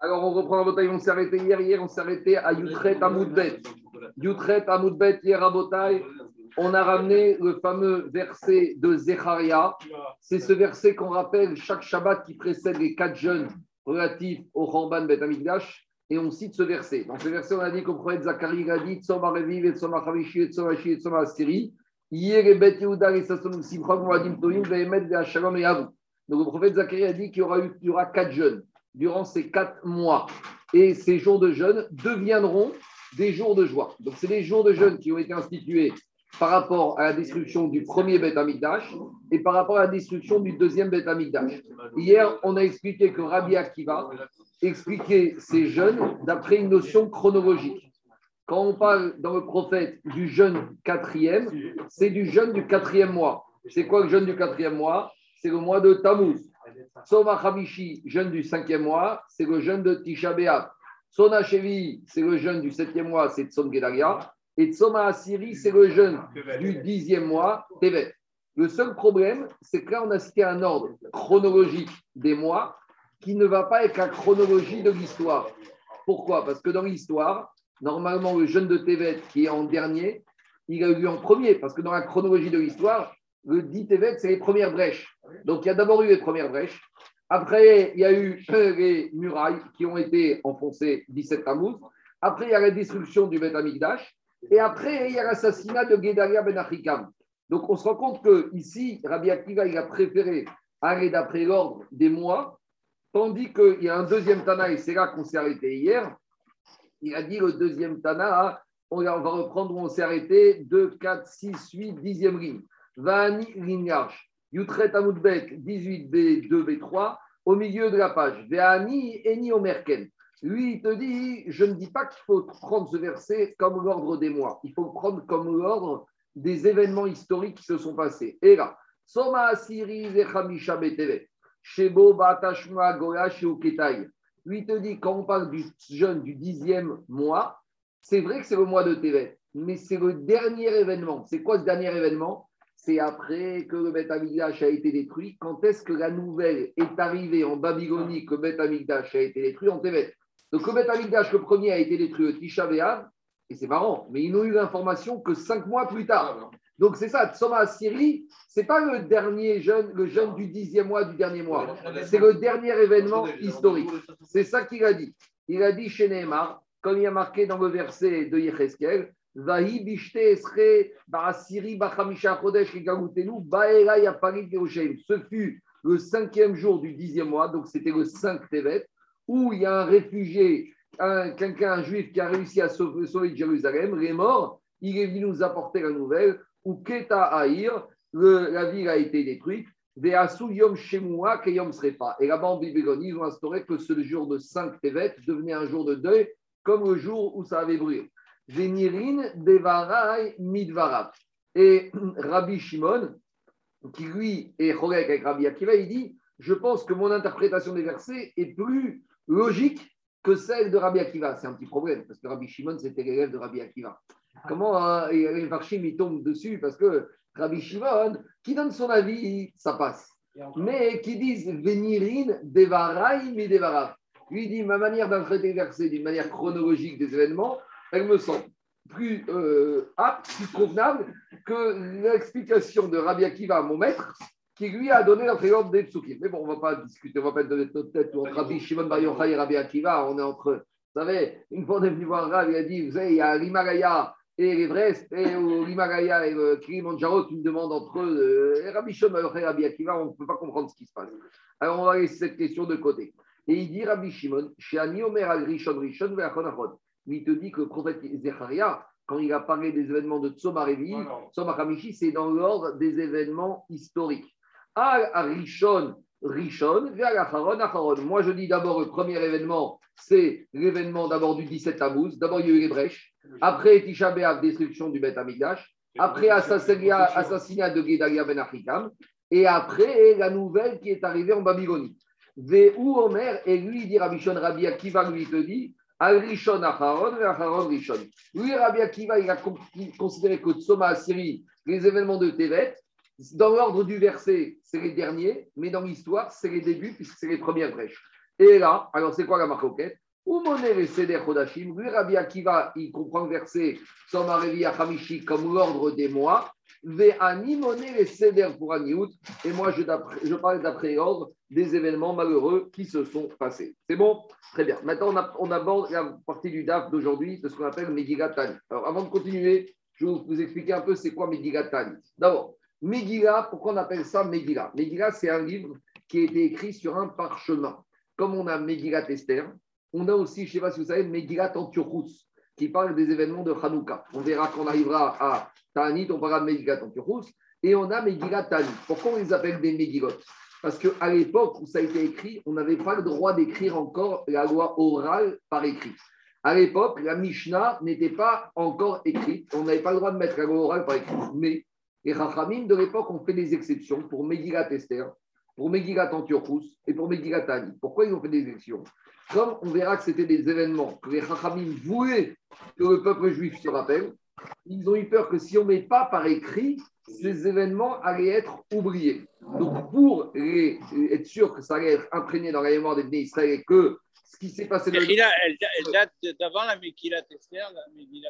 Alors, on reprend la bataille. On s'est arrêté hier. Hier, on s'est arrêté à Yutret Amoudbet. Yutret Amoudbet, hier à bataille. On a ramené le fameux verset de Zecharia. C'est ce verset qu'on rappelle chaque Shabbat qui précède les quatre jeûnes relatifs au Ramban Bet Amigdash. Et on cite ce verset. Dans ce verset, on a dit qu'au prophète Zacharie a dit Tzoma Reviv, et Tzoma Chavishi, et Tzoma Shi, et Tzoma Astiri. Hier, et Bet Yehuda, et Sasson Simcha, Moadim Toim, Vehemet, Ve'ashalom et Avou. Donc, le prophète Zacharie a dit qu'il y aura, quatre jeûnes durant ces quatre mois. Et ces jours de jeûne deviendront des jours de joie. Donc, c'est des jours de jeûne qui ont été institués par rapport à la destruction du premier Beth Amikdash et par rapport à la destruction du deuxième Beth Amikdash. Hier, on a expliqué que Rabbi Akiva expliquait ces jeûnes d'après une notion chronologique. Quand on parle dans le prophète du jeûne quatrième, c'est du jeûne du quatrième mois. C'est quoi le jeûne du quatrième mois? C'est le mois de Tammuz. Soma Hamishi, jeûne du cinquième mois, c'est le jeûne de Tisha B'Av. Sona Shevi, c'est le jeûne du septième mois, c'est Tson Gedalia. Et Tsoma Asiri, c'est le jeûne du dixième mois, Tevet. Le seul problème, c'est que là, on a cité un ordre chronologique des mois qui ne va pas avec la chronologie de l'histoire. Pourquoi? Parce que dans l'histoire, normalement, le jeûne de Tevet qui est en dernier, il a eu lieu en premier. Parce que dans la chronologie de l'histoire, le dit Tevet, c'est les premières brèches. Donc, il y a d'abord eu les premières brèches. Après, il y a eu les murailles qui ont été enfoncées 17 Tammuz. Après, il y a la destruction du Beth Amikdash. Et après, il y a l'assassinat de Gedalia Ben Achikam. Donc, on se rend compte que ici, Rabbi Akiva, il a préféré aller d'après l'ordre des mois, tandis qu'il y a un deuxième Tana, et c'est là qu'on s'est arrêté hier. Il a dit le deuxième Tana, on va reprendre où on s'est arrêté, 2, 4, 6, 8, 10e ligne. Vani Lignarch, Yutret Amoudbek, 18B, 2B3, au milieu de la page. Veani Eni Omerken. Lui, il te dit, je ne dis pas qu'il faut prendre ce verset comme l'ordre des mois. Il faut prendre comme l'ordre des événements historiques qui se sont passés. Et là, Soma Asiri Vechamisha Beteve, Shebo Batashma Goya Sheoketai. Lui, il te dit, quand on parle du jeûne du dixième mois, c'est vrai que c'est le mois de Tevet, mais c'est le dernier événement. C'est quoi ce dernier événement? C'est après que le Beth Amikdash a été détruit. Quand est-ce que la nouvelle est arrivée en Babylonie que Beth Amikdash a été détruit en Tevet donc, le Beth Amikdash, le premier, a été détruit au Tisha et c'est marrant, mais ils n'ont eu l'information que cinq mois plus tard. Donc, c'est ça, Tsoma Syrie, c'est pas le dernier jeûne, le jeûne du dixième mois, du dernier mois. C'est le dernier événement historique. C'est ça qu'il a dit. Il a dit chez Nehemar, comme il y a marqué dans le verset de Yecheskel, Bishte ba'era yaparit Ce fut le cinquième jour du dixième mois, donc c'était le 5 Tevet, où il y a un réfugié, un, quelqu'un, un juif qui a réussi à sauver, sauver Jérusalem, il est mort, il est venu nous apporter la nouvelle, où Keta Aïr, la ville a été détruite, Yom Keyom. Et là-bas en Babylonie, ils ont instauré que ce jour de 5 Tevet devenait un jour de deuil, comme le jour où ça avait brûlé. Venirin Devarai Midvarat. Et Rabbi Shimon, qui lui est Chorek avec Rabbi Akiva, il dit Je pense que mon interprétation des versets est plus logique que celle de Rabbi Akiva. C'est un petit problème, parce que Rabbi Shimon, c'était l'élève de Rabbi Akiva. Comment hein, les Varchim, ils tombent dessus Parce que Rabbi Shimon, qui donne son avis, ça passe. Mais qui disent Venirin, Devarai, mi Devara. Lui dit Ma manière d'interpréter les versets d'une manière chronologique des événements, elle me semble plus euh, apte, plus convenable que l'explication de Rabbi Akiva, mon maître, qui lui a donné la présence des psukim. Mais bon, on ne va pas discuter, on ne va pas donner notre tête entre Rabbi Shimon Bar Yochai et Rabbi Akiva. On est entre, vous savez, une fois on est venu voir Rabbi, il a dit, vous savez, il y a l'Himalaya et l'Everest, et l'Himalaya et le Kilimanjaro qui me demandent entre eux, et Rabbi Shimon Bar Yochai et Rabbi Akiva, on ne peut pas comprendre ce qui se passe. Alors on va laisser cette question de côté. Et il dit, Rabbi Shimon, Shani Omer al Rishon Rishon Ve'achon Il te dit que le prophète Zecharia, quand il a parlé des événements de Tzoma Revi, Tzoma Hamishi, c'est dans l'ordre des événements historiques. Rishon, Rishon, Acharon, Moi, je dis d'abord le premier événement, c'est l'événement d'abord du 17 Tammuz. D'abord, il y a eu les brèches. Après, Tisha B'Av, destruction du Beth Amikdash. Après, assassinat de Gedalia Ben Achikam. Et après, la nouvelle qui est arrivée en Babylonie. Veu Omer, et lui, dit Rabbi Shon Rabbi Akiva, lui te dit, Al Rishon Acharon, Acharon Rishon. Lui, Rabbi Akiva, il a considéré que Tsoma Assyrie, les événements de Tevet, dans l'ordre du verset, c'est les derniers, mais dans l'histoire, c'est les débuts, puisque c'est les premières brèches. Et là, alors c'est quoi la marcoquette Ou moné Seder Chodashim. Lui, Rabbi Akiva, il comprend le verset Somarevi Hamishi comme l'ordre des mois. Et moi, je, je parle d'après l'ordre des événements malheureux qui se sont passés. C'est bon? Très bien. Maintenant, on, aborde la partie du DAF d'aujourd'hui de ce qu'on appelle Megillat Alors, avant de continuer, je vais vous expliquer un peu c'est quoi Megillat D'abord, Megillah, pourquoi on appelle ça Megillah Megillah, c'est un livre qui a été écrit sur un parchemin. Comme on a Megillat Esther, on a aussi, je ne sais pas si vous savez, Megillat Antiochus, qui parle des événements de Hanouka. On verra qu'on arrivera à Ta'anit, on parlera de Megillat Antiochus, et on a Megillat Ta'anit. Pourquoi on les appelle des Megillot Parce qu'à l'époque où ça a été écrit, on n'avait pas le droit d'écrire encore la loi orale par écrit. À l'époque, la Mishnah n'était pas encore écrite. On n'avait pas le droit de mettre la loi orale par écrit. Mais les Rachamim de l'époque ont fait des exceptions pour Megillat Esther, pour Megillat Antiochus et pour Megillat Tani. Pourquoi ils ont fait des exceptions? Comme on verra que c'était des événements que les Rachamim voulaient que le peuple juif se rappelle, ils ont eu peur que si on ne met pas par écrit, ces événements allaient être oubliés. Donc, pour être sûr que ça allait être imprégné dans la mémoire des Bnei Israël et que ce qui s'est passé. Dans le... elle, date d'avant la Megillat Esther.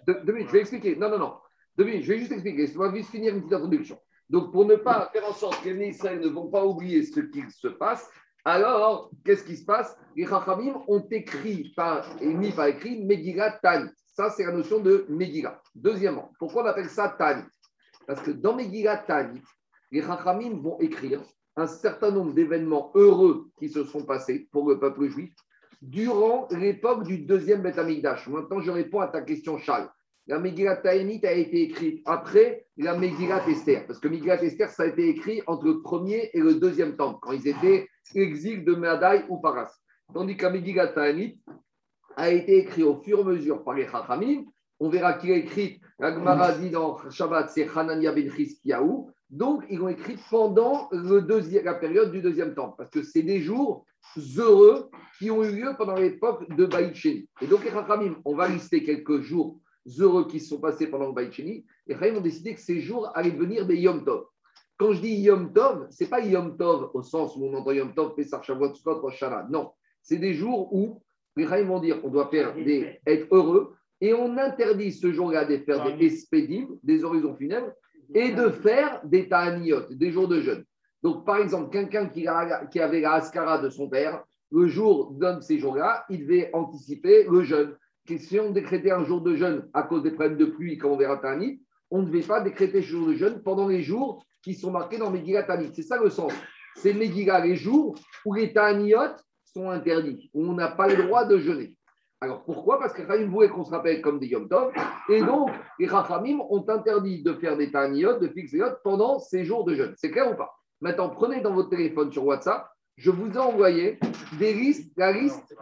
La De, je vais expliquer. Non, non, non je vais juste expliquer. Laisse-moi juste finir une petite introduction. Donc, pour ne pas faire en sorte que les Israël ne vont pas oublier ce qu'il se passe, alors, qu'est-ce qui se passe? Les Chachamim ont écrit par, et mis par écrit Megillah Tanit. Ça, c'est la notion de Megillah. Deuxièmement, pourquoi on appelle ça Tanit Parce que dans Megillah Tanit, les Chachamim vont écrire un certain nombre d'événements heureux qui se sont passés pour le peuple juif durant l'époque du deuxième Beth Maintenant, je réponds à ta question, Charles la Megillat Ta'enit a été écrite après la Megillat Esther. Parce que Megillat Esther, ça a été écrit entre le premier et le deuxième temple, quand ils étaient exil de Medaï ou Paras. Tandis que la Megillat Ta'enit a été écrite au fur et à mesure par les Chachamim. On verra qu'il a écrit, la Gemara dit dans Shabbat, c'est Hanania ben Chizkiyahu. Donc, ils l'ont écrit pendant le deuxième, la période du deuxième temple, parce que c'est des jours heureux qui ont eu lieu pendant l'époque de Baïcheni. Et donc, les Chachamim, on va lister quelques jours heureux qui se sont passés pendant le Baïcheni, et Chaim ont décidé que ces jours allaient devenir des Yom Tov. Quand je dis Yom Tov, ce n'est pas Yom Tov au sens où on entend Yom Tov, Pessar, Shavuot, Sukkot, Rosh Non, c'est des jours où les vont dire on doit faire des, être heureux, et on interdit ce jour-là de faire des espédimes, des horizons funèbres, et de faire des ta'aniot, des jours de jeûne. Donc, par exemple, quelqu'un qui, qui avait la ascara de son père, le jour d'un de ces jours-là, il devait anticiper le jeûne si on décrétait un jour de jeûne à cause des problèmes de pluie, comme on verra Tanit, on ne devait pas décréter ce jour de jeûne pendant les jours qui sont marqués dans Megillah Tanit. C'est ça le sens. C'est Megillah les jours où les Taniyot sont interdits, où on n'a pas le droit de jeûner. Alors pourquoi? Parce que Rahim voulait qu'on se rappelle comme des Yom Tov, et donc les Rachamim ont interdit de faire des Taniyot, de fixer pendant ces jours de jeûne. C'est clair ou pas? Maintenant, prenez dans votre téléphone sur WhatsApp je vous ai envoyé des listes, la liste.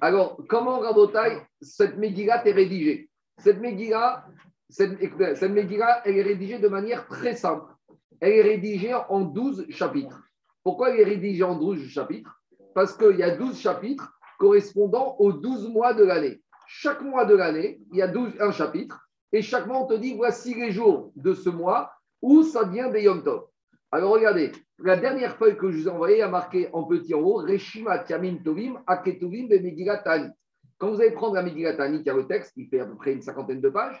Alors, comment, Rabotai, cette Megillah est rédigée? Cette Megillah, cette, cette elle est rédigée de manière très simple. Elle est rédigée en 12 chapitres. Pourquoi elle est rédigée en 12 chapitres? Parce qu'il y a 12 chapitres correspondant aux 12 mois de l'année. Chaque mois de l'année, il y a 12, un chapitre. Et chaque mois, on te dit voici les jours de ce mois où ça vient des Yom Tov. Alors regardez, la dernière feuille que je vous ai envoyée a marqué en petit en haut Reshima Tiamin Tovim Aketovim Megillah Quand vous allez prendre la Megillah Tani, qui a le texte, qui fait à peu près une cinquantaine de pages,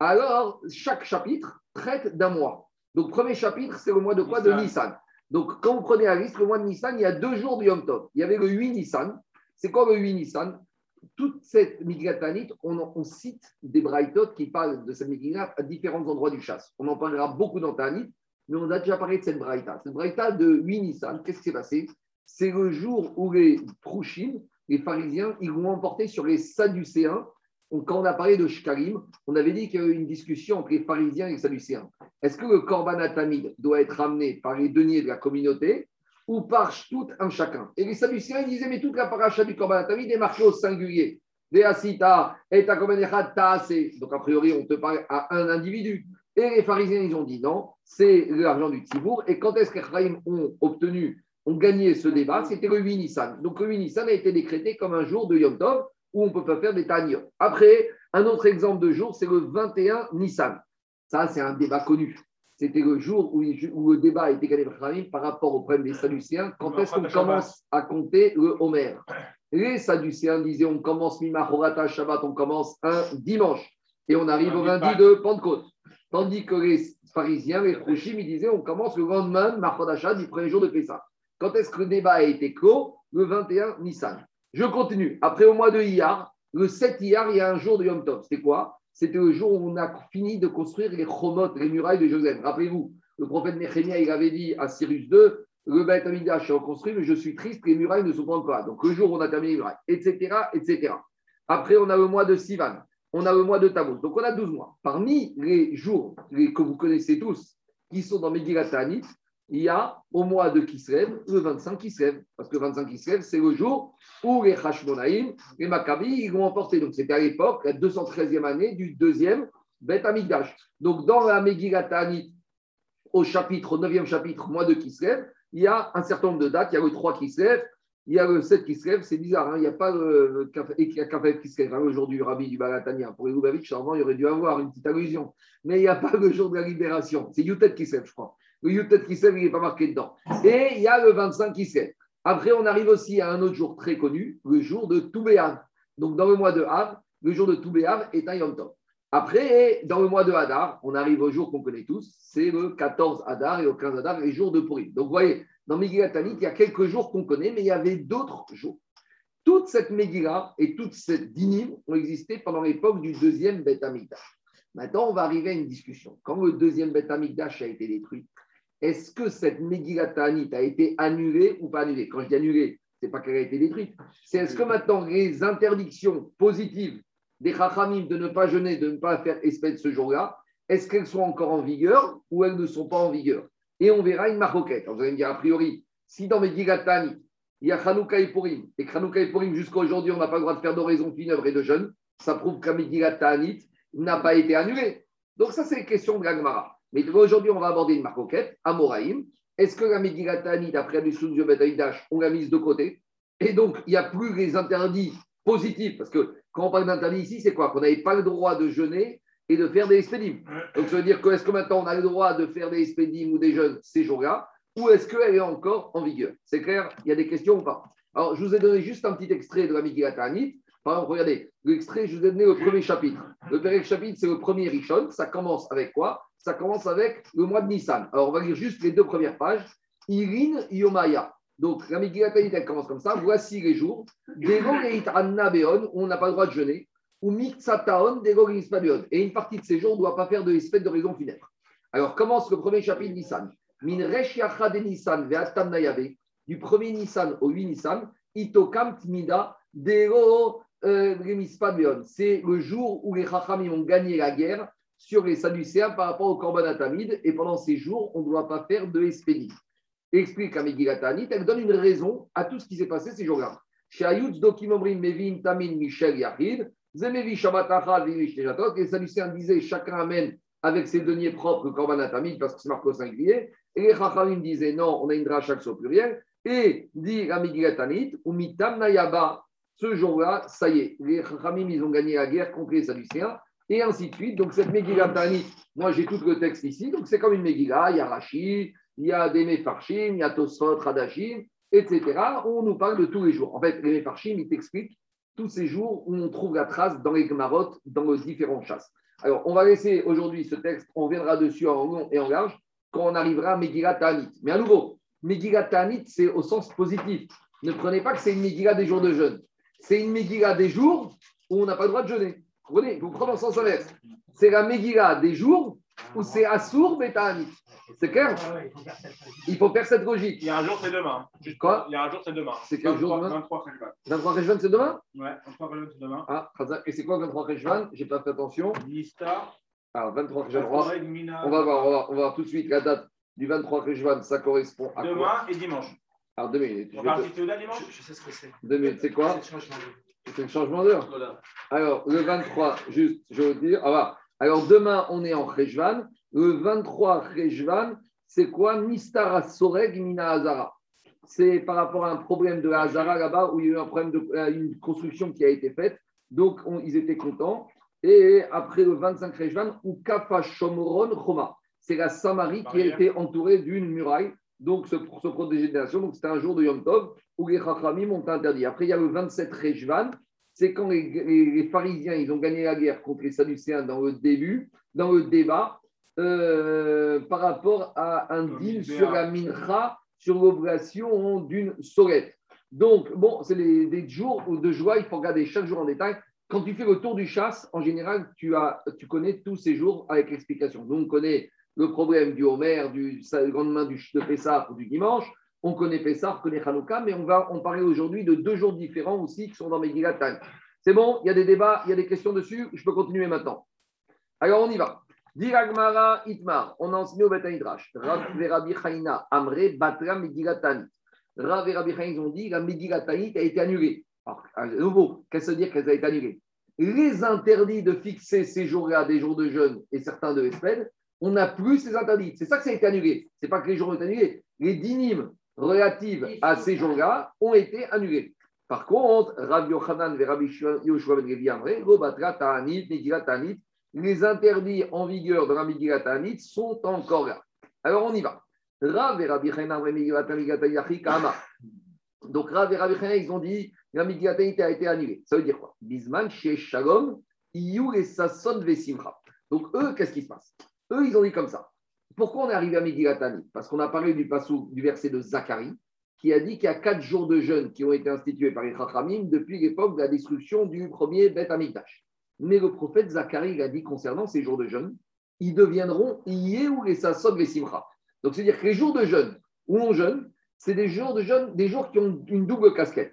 alors chaque chapitre traite d'un mois. Donc, premier chapitre, c'est le mois de quoi? De Nissan. Donc, quand vous prenez la liste, le mois de Nissan, il y a deux jours de Yom Tov. Il y avait le 8 Nissan. C'est quoi le 8 Nissan? Toute cette Megillah on, on, cite des braïtot qui parlent de cette Megillah à différents endroits du chasse. On en parlera beaucoup dans Tanit mais on a déjà parlé de cette braïta. Cette braïta de 8 Nissan, qu'est-ce qui s'est passé? C'est le jour où les Trouchim, les pharisiens, ils vont emporter sur les Sadducéens. quand on a parlé de Shkarim, on avait dit qu'il y avait une discussion entre les pharisiens et les Sadducéens. Est-ce que le Korban Atamid doit être ramené par les deniers de la communauté ou par tout un chacun? Et les Sadducéens, disaient, mais toute la paracha du Korban Atamid est marquée au singulier. Donc, a priori, on te parle à un individu. Et les pharisiens, ils ont dit non, c'est l'argent du Tibour. Et quand est-ce que ont obtenu, ont gagné ce débat? C'était le 8 Nissan. Donc le 8 Nissan a été décrété comme un jour de Yom Tov où on ne peut pas faire des tanios. Après, un autre exemple de jour, c'est le 21 Nissan. Ça, c'est un débat connu. C'était le jour où, le débat a été gagné par rapport au problème des Sadduciens. Quand est-ce qu'on commence à compter le Homer? Les Sadducéens disaient on commence Mimachorata Shabbat, on commence un dimanche. Et on arrive au lundi de Pentecôte. Tandis que les pharisiens, les Prouchim, ils disaient on commence le lendemain Machodasha du premier jour de Pessah. Quand est-ce que le débat a été clos? Le 21 Nissan. Je continue. Après, au mois de Iyar, le 7 Iyar, il y a un jour de Yom Tov. C'était quoi? C'était le jour où on a fini de construire les chromotes, les murailles de Joseph. Rappelez-vous, le prophète Néhémia, il avait dit à Cyrus II le Beth Amidash est reconstruit, mais je suis triste, les murailles ne sont pas encore là. Donc, le jour où on a terminé les murailles, etc., etc. Après, on a le mois de Sivan, on a le mois de Tammuz. Donc, on a 12 mois. Parmi les jours que vous connaissez tous, qui sont dans Megillat il y a au mois de Kislev, le 25 Kislev. Parce que le 25 Kislev, c'est le jour où les Hashmonaïm, les Maccabis, ils vont emporter. Donc, c'était à l'époque, la 213e année du deuxième Beth Amigdash. Donc, dans la Megillat au chapitre, au 9e chapitre, mois de Kislev, il y a un certain nombre de dates. Il y a le 3 qui se lève, il y a le 7 qui se lève. C'est bizarre, hein, il n'y a pas le se lève. Hein, aujourd'hui, Rabbi du Balatania. Pour les Lubavitch, normalement, il aurait dû avoir une petite allusion. Mais il n'y a pas le jour de la libération. C'est Yutet lève, je crois. Le Yutet lève, il n'est pas marqué dedans. Et il y a le 25 qui se lève. Après, on arrive aussi à un autre jour très connu, le jour de Toubéav. Donc, dans le mois de Av, le jour de Toubéav est un Yom Tov. Après, dans le mois de Hadar, on arrive au jour qu'on connaît tous, c'est le 14 Hadar et le 15 Hadar, les jours de Purim. Donc, vous voyez, dans Megillat Tanit, il y a quelques jours qu'on connaît, mais il y avait d'autres jours. Toute cette Megillah et toute cette dinim ont existé pendant l'époque du deuxième Beth Amikdash. Maintenant, on va arriver à une discussion. Quand le deuxième Beth Amikdash a été détruit, est-ce que cette Megillah Tanit a été annulée ou pas annulée? Quand je dis annulée, ce n'est pas qu'elle a été détruite. C'est est-ce que maintenant les interdictions positives des Chachamim de ne pas jeûner, de ne pas faire espèce ce jour-là, est-ce qu'elles sont encore en vigueur ou elles ne sont pas en vigueur? Et on verra une maroquette. vous allez me dire, a priori, si dans Tani, il y a Chanukah et Purim, et Chanukah et Purim, jusqu'à aujourd'hui, on n'a pas le droit de faire d'oraison funèbre et de jeûne, ça prouve qu'Amigilat Ta'anit n'a pas été annulé. Donc, ça, c'est une question de l'Agmara. Mais aujourd'hui, on va aborder une maroquette, à Moraïm. Est-ce que la Megillat Ta'anit, après Abishun Betaïdash, on l'a mise de côté Et donc, il n'y a plus les interdits positifs, parce que quand on parle d'interdit ici, c'est quoi Qu'on n'avait pas le droit de jeûner et de faire des expédimes. Donc, ça veut dire que est-ce que maintenant on a le droit de faire des expédimes ou des jeunes ces jours-là ou est-ce qu'elle est encore en vigueur? C'est clair? Il y a des questions ou pas? Alors, je vous ai donné juste un petit extrait de la Megillat. Par exemple, regardez, l'extrait, je vous ai donné le premier chapitre. Le premier chapitre, c'est le premier Rishon. Ça commence avec quoi? Ça commence avec le mois de Nissan. Alors, on va lire juste les deux premières pages. Irin Yomaya. Donc, la Megillat elle commence comme ça. Voici les jours. On n'a pas le droit de jeûner ou Et une partie de ces jours, on ne doit pas faire de espèce de raison funèbre. Alors, commence le premier chapitre Nissan. Min de Nissan du premier Nissan au 8 Nissan, Itokam Tmida Dero euh, C'est le jour où les Chachamim ont gagné la guerre sur les Sadducéens par rapport au Korban Atamid. Et pendant ces jours, on ne doit pas faire de espédie. Explique à elle donne une raison à tout ce qui s'est passé ces jours-là. Mevin Tamin Michel Yahid, les Sadducéens disaient chacun amène avec ses deniers propres Korban parce que c'est marqué au singulier. Et les Chachamim disaient non, on a une dracha au pluriel. Et dit la ou Mitam Nayaba, ce jour-là, ça y est, les Chachamim, ils ont gagné la guerre contre les Sadducéens. Et ainsi de suite. Donc cette Megilatanit, moi j'ai tout le texte ici, donc c'est comme une Megillah, il y a Rashi, il y a des Mefarshim, il y a Tosfot, Radashim, etc. On nous parle de tous les jours. En fait, les Mefarshim, ils t'expliquent tous ces jours où on trouve la trace dans les Gmarot, dans les différentes chasses. Alors, on va laisser aujourd'hui ce texte, on viendra dessus en long et en large quand on arrivera à Megillat Ta'anit. Mais à nouveau, Megillat Ta'anit, c'est au sens positif. Ne prenez pas que c'est une Megillah des jours de jeûne. C'est une Megillah des jours où on n'a pas le droit de jeûner. Vous comprenez Vous prenez en sens inverse. C'est la Megillah des jours où c'est Assour Ta'anit. C'est clair? Il faut faire cette logique. Il y a un jour, c'est demain. Quoi? Il y a un jour, c'est demain. C'est quel jour demain? 23 Rejvan. 23 Rejvan, c'est demain? Ouais, 23 Rejvan, c'est demain. Ah, et c'est quoi 23 Rejvan J'ai pas fait attention. Nista. Alors, 23 Rejvan, on, va voir, on va, on va voir tout de suite la date du 23 Rejvan, ça correspond à demain quoi et dimanche. Alors, deux minutes. On va te... dimanche je, je, sais ce que c'est. Deux minutes, c'est quoi C'est le changement d'heure. Voilà. Alors, le 23, juste, je veux dire, ah, alors demain, on est en Rejvan. Le 23 Rejvan, c'est quoi Mistara Soreg Mina Hazara? C'est par rapport à un problème de Hazara là-bas où il y a eu un problème de euh, une construction qui a été faite. Donc, ils étaient contents. Et après le 25 Rejvan, ou Kafa Shomron Choma. C'est la Samarie qui a été entourée d'une muraille. Donc se, se protéger des nations. Donc c'était un jour de Yom Tov où les Chachamim ont interdit. Après, il y a le 27 Rejvan, c'est quand les, les- les pharisiens ils ont gagné la guerre contre les Sadducéens dans le début, dans le débat, euh, par rapport à un deal sur la mincha, sur l'obligation d'une solette. Donc, bon, c'est des jours de joie, il faut regarder chaque jour en détail. Quand tu fais le tour du chasse, en général, tu, as, tu connais tous ces jours avec l'explication. Donc, on connaît le problème du Homer, du lendemain du, de Pessah ou du dimanche. On connaît Pessah, on connaît Hanouka, mais on va en parler aujourd'hui de deux jours différents aussi qui sont dans Megillat. C'est bon, il y a des débats, il y a des questions dessus. Je peux continuer maintenant. Alors, on y va. Diragmara Itmar, on a enseigné au Beth Midrash. Rav et Rabbi Chaina, Amre, Batra, Megillat Tanit. Rav et ils ont dit la Megillat Tanit a été annulée. Alors, à nouveau, qu'est-ce que dire qu'elle a été annulée? Les interdits de fixer ces jours-là des jours de jeûne et certains de Espède, on n'a plus ces interdits. C'est ça que ça a été annulé. C'est pas que les jours ont été annulés. Les dynimes relatives à ces jours-là ont été annulés. Par contre, Rabbi Yochanan et Rabbi Yoshua ben Levi Amre, Lo Batra Ta'anit, Megillat Ta'anit, les interdits en vigueur de la Megillat Ta'anit sont encore là. Alors on y va. Rav et Rabbi Chanan et Megillat Ta'anit, Kama. Donc Rav et Rabbi Chanan, ils ont dit la Megillat Ta'anit a été annulée. Ça veut dire quoi? Bisman, chez Shalom, Iyu et Sasson Vesimcha. Donc eux, qu'est-ce qui se passe? Eux, ils ont dit comme ça. Pourquoi on est arrivé à Megillat Ta'anit Parce qu'on a parlé du passou, du verset de Zacharie, qui a dit qu'il y a quatre jours de jeûne qui ont été institués par les Chachamim depuis l'époque de la destruction du premier Beth Amikdash. Mais le prophète Zacharie a dit concernant ces jours de jeûne, ils deviendront Yéhou et Sassod et Simcha. Donc c'est-à-dire que les jours de jeûne où on jeûne, c'est des jours de jeûne, des jours qui ont une double casquette.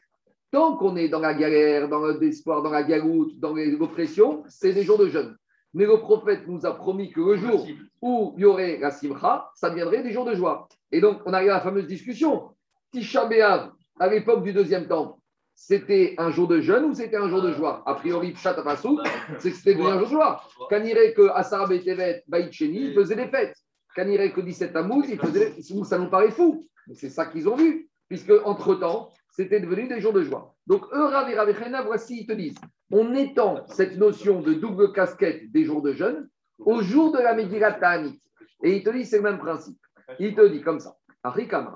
Tant qu'on est dans la galère, dans le désespoir, dans la galoute, dans les oppressions, c'est des jours de jeûne. Mais le prophète nous a promis que le jour où il y aurait la simcha, ça deviendrait des jours de joie. Et donc, on arrive à la fameuse discussion. Tisha B'Av, à l'époque du deuxième temple, c'était un jour de jeûne ou c'était un jour de joie? A priori, Pshat c'est que c'était devenu un jour de joie. Irait que Asara Betevet, Baïtcheni, faisait des fêtes. Irait que 17 Tammuz, il faisait des... Ça nous paraît fou. Mais c'est ça qu'ils ont vu, puisque entre-temps, c'était devenu des jours de joie. Donc, eux, Rav et Rav Echena, voici, ils te disent, on étend cette notion de double casquette des jours de jeûne au jour de la Megillat Ta'anit. Et il te dit, c'est le même principe. Il te dit comme ça.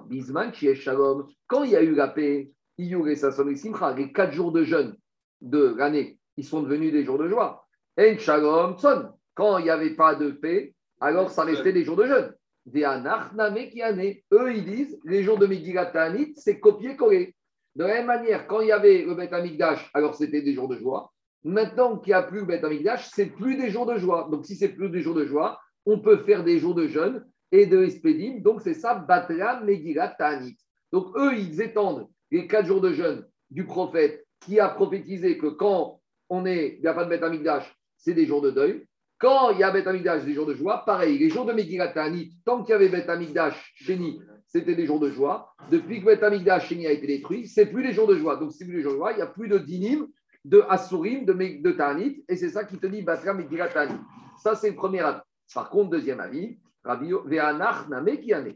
Bisman, Shalom, quand il y a eu la paix, Iyur et Sasson et Simcha, les quatre jours de jeûne de l'année, ils sont devenus des jours de joie. En Shalom, Tson, quand il n'y avait pas de paix, alors ça restait des jours de jeûne. Eux, ils disent, les jours de Megillat Ta'anit, c'est copier-coller. De la même manière, quand il y avait le Beth Amikdash, alors c'était des jours de joie. Maintenant qu'il n'y a plus le Beth Amikdash, c'est plus des jours de joie. Donc, si c'est plus des jours de joie, on peut faire des jours de jeûne et de Espédim. Donc, c'est ça, Batra Megillat Ta'anit. Donc, eux, ils étendent les quatre jours de jeûne du prophète qui a prophétisé que quand on est, il n'y a pas de Beth c'est des jours de deuil. Quand il y a Beth Amikdash, des jours de joie, pareil, les jours de Megillat Ta'anit, tant qu'il y avait Beth Amikdash, Chéni, c'était des jours de joie. Depuis que Beth Amikdash, Chéni a été détruit, c'est plus les jours de joie. Donc, c'est plus les jours de joie, il n'y a plus de dinim, de Asurim, de, Ta'anit, et c'est ça qui te dit Batra Megillat Ta'anit. Ça, c'est le premier avis. Par contre, deuxième avis, Rabbi Ve'anach Name Kiane.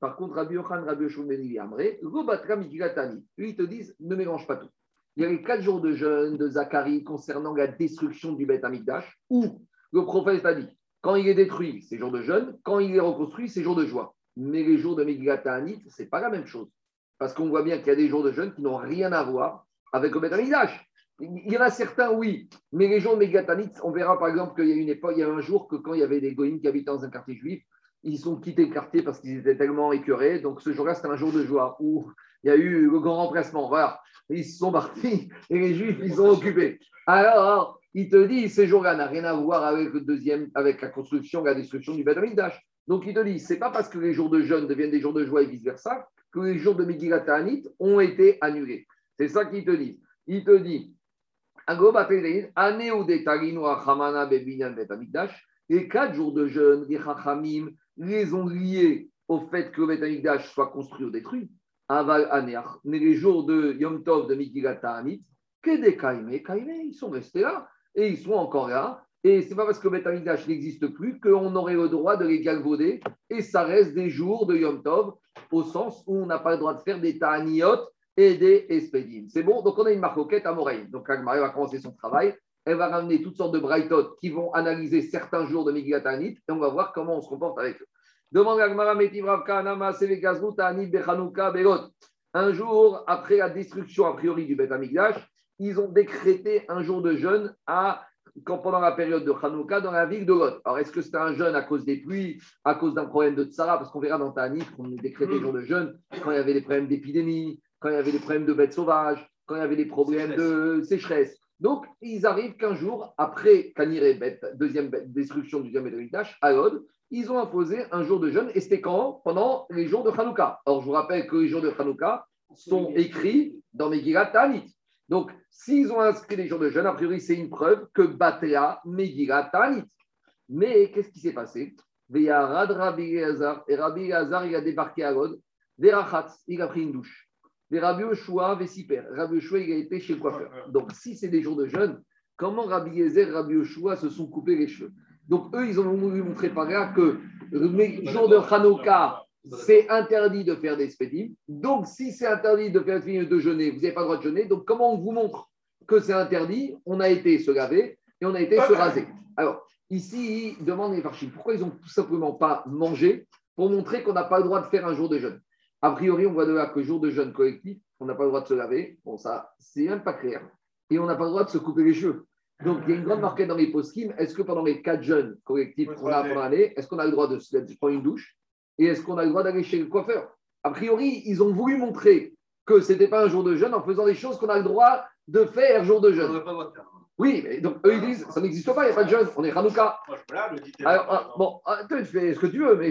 Par contre, Rabbi Yochan, Rabbi Yoshua Amre, Lo Batra. Eux, ils te disent, ne mélange pas tout. Il y a les quatre jours de jeûne de Zacharie concernant la destruction du Beth Amikdash, où le prophète a dit, quand il est détruit, c'est jour de jeûne, quand il est reconstruit, c'est jour de joie. Mais les jours de Ta'anit, ce n'est pas la même chose. Parce qu'on voit bien qu'il y a des jours de jeûne qui n'ont rien à voir avec le Beth Amikdash. Il y en a certains, oui, mais les jours de Ta'anit, on verra par exemple qu'il y a une époque, il y a un jour que quand il y avait des goïms qui habitaient dans un quartier juif, ils ont quitté le quartier parce qu'ils étaient tellement écœurés. Donc ce jour-là, c'était un jour de joie où il y a eu le grand remplacement. Ils sont partis et les juifs, ils ont occupé. Alors, il te dit, ces jours-là n'ont rien à voir avec le deuxième, avec la construction, la destruction du Beth. Donc il te dit, c'est pas parce que les jours de jeûne deviennent des jours de joie et vice-versa que les jours de Megillat ont été annulés. C'est ça qu'il te dit. Il te dit, Amikdash, les quatre jours de jeûne, les Chachamim les ont liés au fait que le Bet Amikdash soit construit ou détruit. Mais les jours de Yom Tov de Megillat Ta'anit, que des Kaime, Kaime, ils sont restés là et ils sont encore là. Et c'est pas parce que Bet Amikdash n'existe plus qu'on aurait le droit de les galvauder. Et ça reste des jours de Yom Tov, au sens où on n'a pas le droit de faire des Ta'aniot et des Espédim. C'est bon? Donc on a une marcoquette à Moraïm. Donc Agmarie va commencer son travail. Elle va ramener toutes sortes de braïtot qui vont analyser certains jours de Megillat et on va voir comment on se comporte avec eux. Demande à Gmara Metiv Rav Kahana Maaseh Gazrut Ani Bechanouka Berot. Un jour après la destruction a priori du Beth ils ont décrété un jour de jeûne à, quand, pendant la période de Hanouka dans la ville de Lot. Alors, est-ce que c'était un jeûne à cause des pluies, à cause d'un problème de Tsara? Parce qu'on verra dans Tanit qu'on décrétait jour de jeûne quand il y avait des problèmes d'épidémie, quand il y avait des problèmes de bêtes sauvages, quand il y avait des problèmes de sécheresse. Donc, ils arrivent qu'un jour, après Kaniré, deuxième destruction du deuxième Amikdash, à Lod, ils ont imposé un jour de jeûne. Et c'était quand? Pendant les jours de Hanouka. Or, je vous rappelle que les jours de Hanouka sont écrits dans Megillat Tanit. Donc, s'ils ont inscrit les jours de jeûne, a priori, c'est une preuve que Batea Megillat Tanit. Mais qu'est-ce qui s'est passé? Et Rabbi Hazar, il a débarqué à Lod, Verachatz, il a pris une douche. Rabbi Yoshua, Vesiper. Rabbi Yoshua, il a été chez le coiffeur. Donc, si c'est des jours de jeûne, comment Rabbi Yezer Rabbi Yoshua se sont coupés les cheveux? Donc, eux, ils ont voulu montrer par là que le jour de Hanouka, c'est interdit de faire des spédim. Donc, si c'est interdit de faire de jeûner, vous n'avez pas le droit de jeûner. Donc, comment on vous montre que c'est interdit? On a été se laver et on a été se raser. Alors, ici, ils demandent les farchis pourquoi ils n'ont tout simplement pas mangé pour montrer qu'on n'a pas le droit de faire un jour de jeûne? A priori, on voit de là que jour de jeûne collectif, on n'a pas le droit de se laver. Bon, ça, c'est même pas clair. Et on n'a pas le droit de se couper les cheveux. Donc, il y a une grande marquette dans les post Est-ce que pendant les quatre jeûnes collectifs qu'on a pendant l'année, est-ce qu'on a le droit de se prendre une douche? Et est-ce qu'on a le droit d'aller chez le coiffeur? A priori, ils ont voulu montrer que ce n'était pas un jour de jeûne en faisant des choses qu'on a le droit de faire jour de jeûne. Oui, mais donc eux ils disent ça n'existe pas, il n'y a pas de jeûne, on est Hanouka. Alors, ah, bon, ah, tu fais ce que tu veux, mais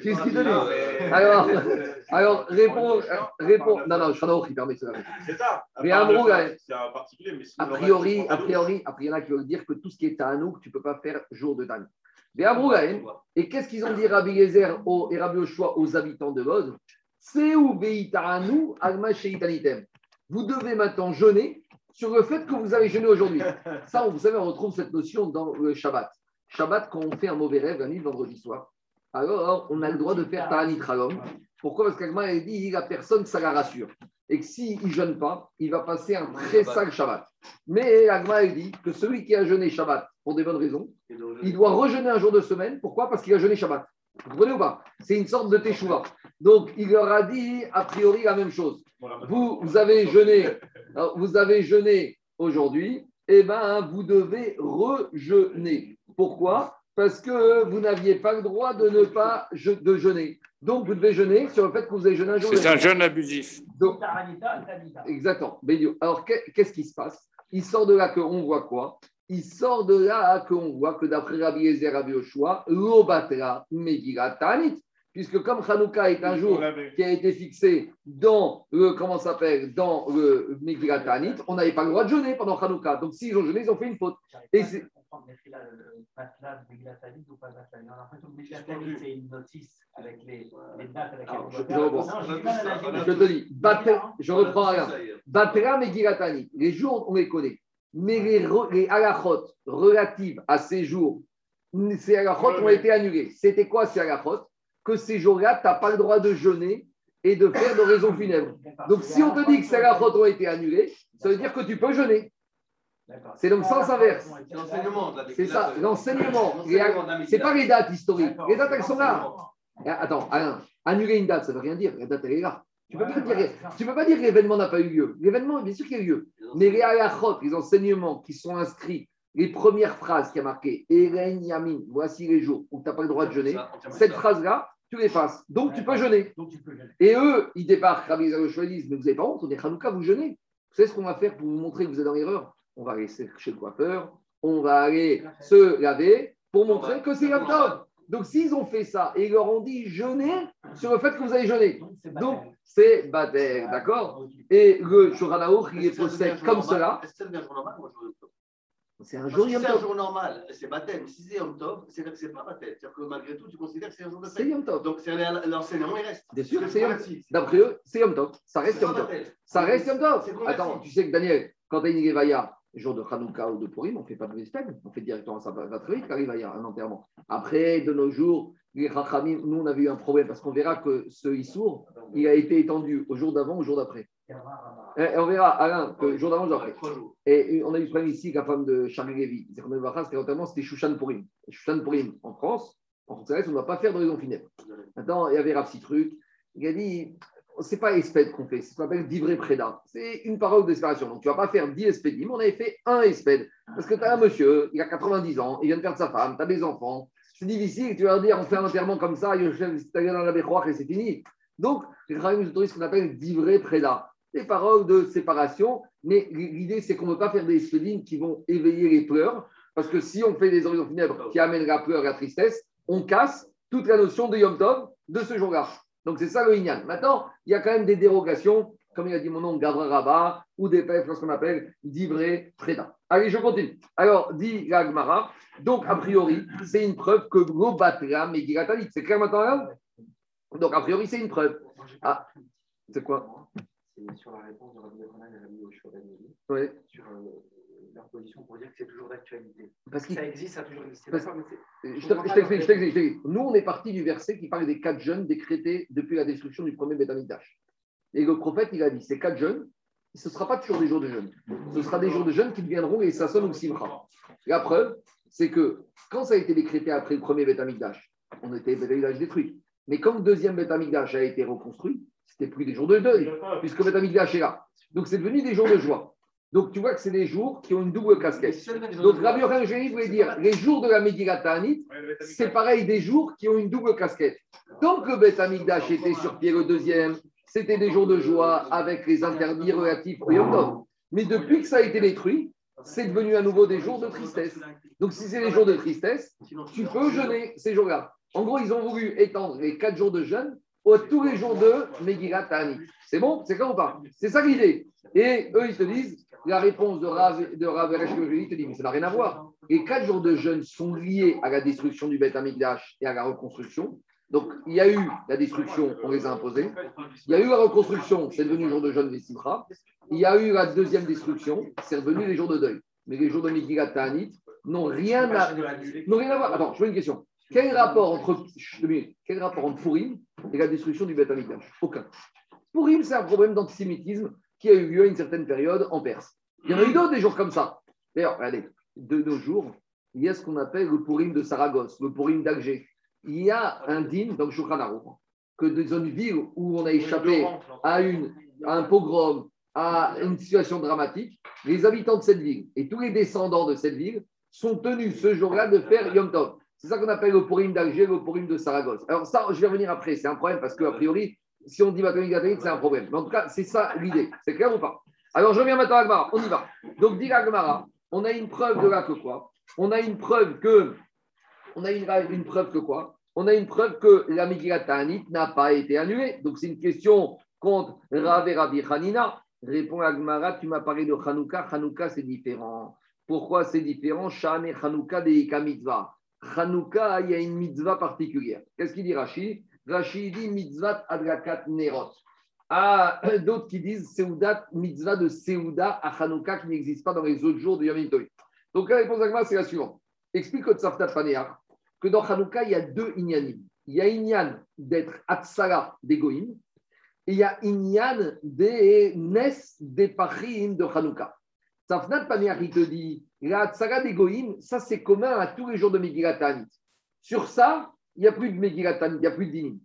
qu'est-ce qu'il te dit Alors, alors réponds, réponds. Non, non, Shanaoch, il permet cela. C'est ça. Mais c'est un particulier, mais a priori, a priori, après, il y en a qui veulent dire que tout ce qui est Tanouk, tu ne peux pas faire jour de Tanouk. Et qu'est-ce qu'ils ont dit Rabbi Yezer et Rabbi Oshua aux habitants de Lod C'est où Vous devez maintenant jeûner sur le fait que vous avez jeûné aujourd'hui. Ça, vous savez, on retrouve cette notion dans le Shabbat. Shabbat, quand on fait un mauvais rêve, la nuit, vendredi soir, alors on a le droit de faire Ralom. Pourquoi? Parce qu'Agma a dit la personne, ça la rassure. Et que s'il ne jeûne pas, il va passer un très sale Shabbat. Mais Agma dit que celui qui a jeûné Shabbat pour des bonnes raisons, il doit rejeûner un jour de semaine. Pourquoi? Parce qu'il a jeûné Shabbat. Vous comprenez ou pas? C'est une sorte de teshuva. Donc, il leur a dit a priori la même chose. Vous, vous avez jeûné, vous avez jeûné aujourd'hui, et eh ben, vous devez rejeûner. Pourquoi? Parce que vous n'aviez pas le droit de ne pas de jeûner. Donc, vous devez jeûner sur le fait que vous avez jeûné un jour. C'est un jeûne abusif. exactement. Alors, qu'est-ce qui se passe? Il sort de là qu'on voit quoi? Il sort de là qu'on voit que d'après Rabbi Ezer, Rabbi Yoshua, l'obatra Megillat Tanit, puisque comme Hanouka est un jour qui a été fixé dans le, comment s'appelle, dans le on n'avait pas le droit de jeûner pendant Hanouka. Donc s'ils ont jeûné, ils ont fait une faute. Et c'est c'est une notice avec les, dates avec je, je, te dis, je reprends rien. Batra Megiratani, les jours, on les connaît. Mais les, les halachot relatives à ces jours, ces halachot ont été annulés. C'était quoi ces halachot? Que ces jours-là, tu n'as pas le droit de jeûner et de faire de raison funèbre. Donc si on te dit que ces ont été annulés, ça veut dire que tu peux jeûner. C'est donc sens inverse. C'est ça, l'enseignement. C'est pas les dates historiques. Les dates, elles sont là. Attends, Alain, annuler une date, ça ne veut rien dire. La date, elle est là. Tu ne peux, peux, pas dire que l'événement n'a pas eu lieu. L'événement, bien sûr qu'il a eu lieu. Mais les halachot, les enseignements qui sont inscrits, les premières phrases qui a marqué Eren Yamin, voici les jours où tu n'as pas le droit de jeûner, cette phrase-là, tu les fasses. Donc, tu peux jeûner. Et eux, ils débarquent, Rabbi Zarochoua disent Mais vous n'avez pas honte, on est Hanouka, vous jeûnez. Vous savez ce qu'on va faire pour vous montrer que vous êtes dans l'erreur On va aller chez le coiffeur, on va aller se laver pour montrer que c'est top. Donc, s'ils ont fait ça et ils leur ont dit jeûner sur le fait que vous avez jeûné, donc c'est Bader, d'accord? Et le Shuranaour, il est posé comme cela. C'est un jour C'est un jour normal, c'est baptême. Si c'est Yom Tov, c'est que c'est pas baptême. C'est-à-dire que malgré tout, tu considères que c'est un jour de fête. C'est Yom Tov. Donc l'enseignement, il reste. Bien sûr, c'est Yom Tov. D'après eux, c'est Yom Tov. Ça reste Yom Tov. Ça reste Yom Tov. Attends, tu sais que Daniel, quand tu as une Levaya, jour de Hanouka ou de Purim, on ne fait pas de Vespène, on fait directement ça va très vite, il y a un enterrement. Après, de nos jours, les Rachamim, nous, on avait eu un problème parce qu'on verra que ce Issour, il a été étendu au jour d'avant, au jour d'après. Et on verra, Alain, que jour d'avant, d'après. Et on a eu ce problème ici, la femme de Charles Lévy. C'était Shushan Purim. Shushan Purim en France, En français, on ne doit pas faire d'horizon funèbre. Maintenant, il y avait Rav truc. Il a dit c'est pas espède qu'on fait, c'est ce qu'on appelle divré préda. C'est une parole d'espération. Donc, tu ne vas pas faire 10 espédimes, on avait fait un espède. Parce que tu as un monsieur, il a 90 ans, il vient de perdre sa femme, tu as des enfants. C'est difficile, tu vas dire on fait un enterrement comme ça, il dans la et c'est fini. Donc, les nous autorisent ce qu'on appelle divré préda. Des paroles de séparation, mais l'idée, c'est qu'on ne veut pas faire des espédimes qui vont éveiller les pleurs. Parce que si on fait des horizons funèbres qui amènent la peur et la tristesse, on casse toute la notion de Yom Tov de ce jour-là. Donc c'est ça le Inyan. Maintenant, il y a quand même des dérogations, comme il a dit mon nom, Gavra Rabat, ou des pèves, ce qu'on appelle Divré Freda. Allez, je continue. Alors, dit Gagmara, donc a priori, c'est une preuve que Gobatra Megilatalit. C'est clair maintenant là? Donc a priori, c'est une preuve. Ah, c'est quoi? C'est sur la réponse de Rabbi Yochanan et Rabbi Yoshua Oui. Sur euh, leur position pour dire que c'est toujours d'actualité. Parce ça existe, ça a toujours existé. Parce... Je t'explique, je t'explique. Nous, on est parti du verset qui parle des quatre jeunes décrétés depuis la destruction du premier Betamikdash. Et le prophète, il a dit ces quatre jeunes, ce ne sera pas toujours des jours de jeûne. Ce sera des jours de jeûne qui deviendront les Sasson ou Simcha. La preuve, c'est que quand ça a été décrété après le premier Betamikdash, on était Betamikdash détruit. Mais quand le deuxième Betamikdash a été reconstruit, c'était plus des jours de deuil, puisque Betamikdash est là. Donc c'est devenu des jours de joie. Donc tu vois que c'est des jours qui ont une double casquette. Donc Rabbi Yochanan voulait dire les jours de la Megillat c'est pareil des jours qui ont une double casquette. Tant que Beth Amikdash était sur pied le deuxième, c'était des jours de joie avec les interdits relatifs au Yom Mais depuis que ça a été détruit, c'est devenu à nouveau des jours de tristesse. Donc si c'est des jours de tristesse, tu peux jeûner ces jours-là. En gros, ils ont voulu étendre les quatre jours de jeûne à tous les jours de Megillat Ta'anit. C'est bon? C'est clair ou pas? C'est ça l'idée. Et eux, ils te disent, la réponse de Rav, de Rav te dit, mais ça n'a rien à voir. Les quatre jours de jeûne sont liés à la destruction du Beth Amikdash et à la reconstruction. Donc, il y a eu la destruction, on les a imposés. Il y a eu la reconstruction, c'est devenu jour de jeûne des Simcha. Il y a eu la deuxième destruction, c'est devenu les jours de deuil. Mais les jours de Megillat Ta'anit n'ont rien à, rien à voir. Attends, je veux une question. Quel rapport entre, quel rapport entre Purim et la destruction du Beth Amikdash Aucun. Purim, c'est un problème d'antisémitisme qui a eu lieu à une certaine période en Perse. Il y en a eu d'autres des jours comme ça. D'ailleurs, regardez, de nos jours, il y a ce qu'on appelle le Purim de Saragosse, le Purim d'Alger. Il y a un dîme dans le Shulchan que dans une ville où on a échappé à, une, à un pogrom, à une situation dramatique, les habitants de cette ville et tous les descendants de cette ville sont tenus ce jour-là de faire Yom Tov. C'est ça qu'on appelle le Purim d'Alger, le Purim de Saragosse. Alors ça, je vais revenir après, c'est un problème parce qu'a priori, si on dit mathématiques, c'est un problème. Mais en tout cas, c'est ça l'idée. C'est clair ou pas? Alors, je reviens maintenant à Agmara. On y va. Donc, dit Agmara, on a une preuve de là que quoi? On a une preuve que. On a une, une preuve que quoi? On a une preuve que la Megillat n'a pas été annulée. Donc, c'est une question contre Rav et Rabbi Hanina. Répond Agmara, tu m'as parlé de Hanouka. Hanouka, c'est différent. Pourquoi c'est différent? Shane Hanouka de mitzvah. Hanouka, il y a une mitzvah particulière. Qu'est-ce qu'il dit Rachid Rachid dit mitzvah adrakat nerot. Ah, d'autres qui disent Seudat, mitzvah de Seuda à Hanouka qui n'existe pas dans les autres jours de Yom Donc la réponse à c'est la suivante. Explique au Tzaftat Panéa que dans Hanouka, il y a deux inyanim. Il y a inyan d'être Atsara d'Egoïm et il y a inyan des Nes des Pachim de Hanouka. Tzaftat Panéa, il te dit la d'Egoïm, ça c'est commun à tous les jours de Megillat Sur ça, il n'y a plus de Megillat il n'y a plus de Dinim.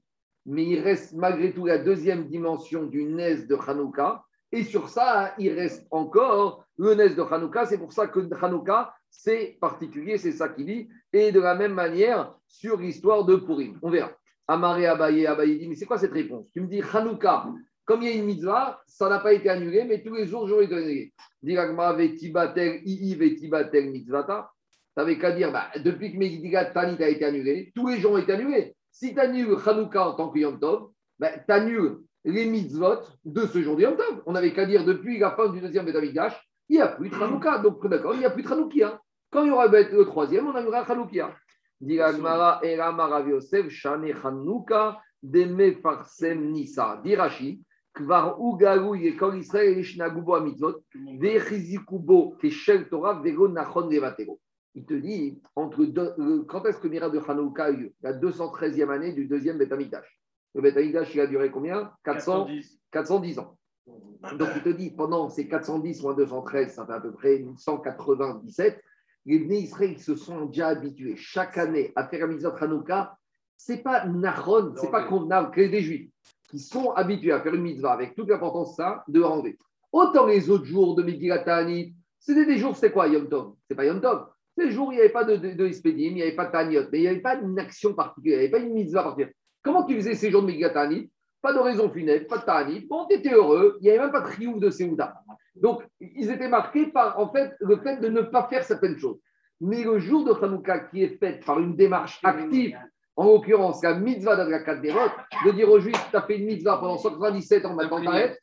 Mais il reste malgré tout la deuxième dimension du Nes de Hanouka. Et sur ça, il reste encore le Nes de Hanouka. C'est pour ça que Hanouka, c'est particulier, c'est ça qu'il dit. Et de la même manière, sur l'histoire de Purim. On verra. Amaré Abaye, Abaye dit, mais c'est quoi cette réponse? Tu me dis Hanouka, comme il y a une mitzvah, ça n'a pas été annulé, mais tous les jours, j'aurais été annulé. Diragma vetibatel, ii vetibatel mitzvata. Tu n'avais qu'à dire, bah, depuis que Megiddigat Tanit a été annulé, tous les jours ont été annulés. Si tu annules Hanouka en tant que Yom Tov, bah, tu annules les mitzvot de ce jour de Yom Tov. On n'avait qu'à dire, depuis la fin du deuxième Betamidash, il n'y a plus de Hanouka. Donc, d'accord, il n'y a plus de Hanoukia. Quand il y aura le troisième, on annulera Hanoukia. Dit Agmara, Era Marav Yosef, Shane Hanouka, Deme Farsem Nisa. Dit Rashi, Kvar Ugaru Yekol Israël Ishna Gubo Amitzvot, Vechizikubo Keshel Torah, Vego Nachon Levatero il te dit entre deux, quand est-ce que Mira de Hanouka a eu La 213e année du deuxième Betamikdash. Le Betamikdash, il a duré combien? 410. 410 ans. Donc il te dit, pendant ces 410 moins 213, ça fait à peu près 197, les Bnei Israël se sont déjà habitués chaque année à faire la de Hanouka c'est pas nachon, c'est pas convenable que des juifs qui sont habitués à faire une mitzvah avec toute l'importance ça, de enlever. Autant les autres jours de Megillat c'était des jours, c'est quoi Yom Tov? C'est pas Yom Tov. Ces jours, il n'y avait pas de, de, il n'y avait pas de Taniot, mais il n'y avait pas une action particulière, il n'y avait pas une mitzvah particulière. Comment tu faisais ces jours de Megillat Pas de raison funèbre, pas de Ta'anit. Bon, tu étais heureux, il n'y avait même pas de triomphe de Séouda. Donc, ils étaient marqués par, en fait, le fait de ne pas faire certaines choses. Mais le jour de Hanouka qui est fait par une démarche active, en l'occurrence la mitzvah d'Adrakat de dire aux Juifs, tu as fait une mitzvah pendant 197 ans, maintenant t'arrêtes,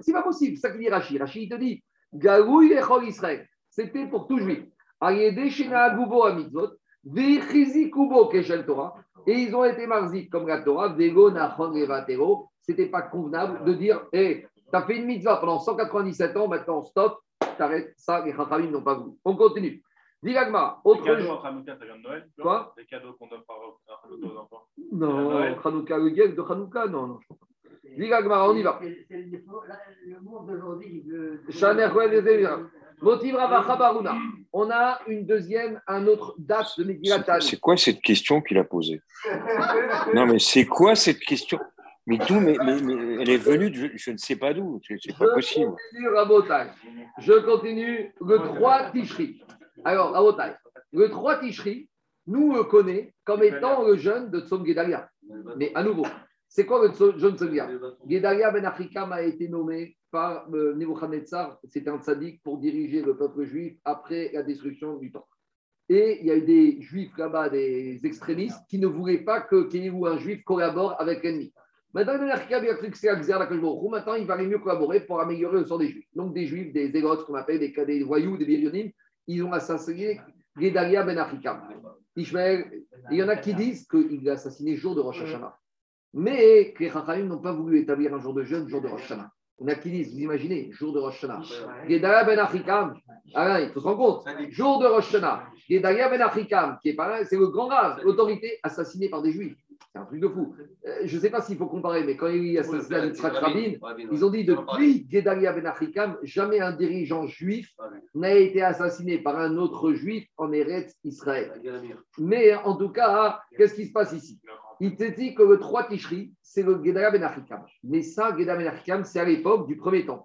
c'est pas possible. C'est ça qu'il dit. Rashi, il te dit, Gaouy Echol Israël, c'était pour tout Juif. Ayede Shena Agubo à mitzvot, Vechizi Kubo Keshel Torah, et ils ont été marzik comme la Torah, Vego Nachon Levatero, c'était pas convenable de dire, hé, tu as fait une mitzvah pendant 197 ans, maintenant stop, t'arrêtes, ça, les Chachamim n'ont pas voulu. On continue. Dilagma, Les autre cadeaux jour. entre Hanouka, ça vient de Noël Quoi Les cadeaux qu'on offre à Hanouka aux enfants. Non. Hanouka, le guet de Hanouka, non, non. Dilagma, on y va. C'est- le monde d'aujourd'hui, Zévira. Motiv Rava Chabaruna. On a une deuxième, un autre date de Megillat C'est- quoi cette question qu'il a posée Non, mais c'est quoi cette question Mais d'où mais, mais, mais elle est venue, de, je, je ne sais pas d'où. C'est pas Je possible. continue. Je continue le 3 Tishri. Alors, Rabotai, le 3 Tishri, nous le connaît comme étant le jeune de Tzom Gedalia. Mais à nouveau, c'est quoi le jeune Tzom Gedalia Gedalia Ben Afrikam a été nommé par euh, Nebuchadnezzar, c'était un tzaddik pour diriger le peuple juif après la destruction du temple. Et il y a eu des juifs là-bas, des extrémistes, qui ne voulaient pas que ait un juif collabore avec l'ennemi. Maintenant, Ben il a cru que c'était la Xer, la Kodesh Baruch Hu. Maintenant, il va mieux collaborer pour améliorer le sort des juifs. Donc, des juifs, des zélotes, ce qu'on appelle des, des voyous, des birionim, ils ont assassiné Gedalia Ben Afrikam. Ishmael, il y en a qui disent qu'il l'a assassiné le jour de Rosh Hashanah. Mais les Chachamim n'ont pas voulu établir un jour de jeûne, jour de Rosh Hashanah. Il y en a qui disent, vous imaginez, jour de Rosh Hashanah. Gedalia Ben Afrikam, Alain, il faut se rendre compte, jour de Rosh Hashanah, Gedalia Ben Afrikam, qui est pareil, c'est le grand rave, l'autorité assassinée par des juifs. C'est un truc de fou. Euh, je ne sais pas s'il faut comparer, mais quand il y a Rabin, ils ont dit depuis Gedalia Ben Afrikam, jamais un dirigeant juif n'a été assassiné par un autre juif en Eretz Israël. Mais en tout cas, qu'est-ce qui se passe ici? Il te dit que le 3 Tishri, c'est le Gedalia Ben Achikam. Mais ça, Gedalia Ben Achikam, c'est à l'époque du premier temple.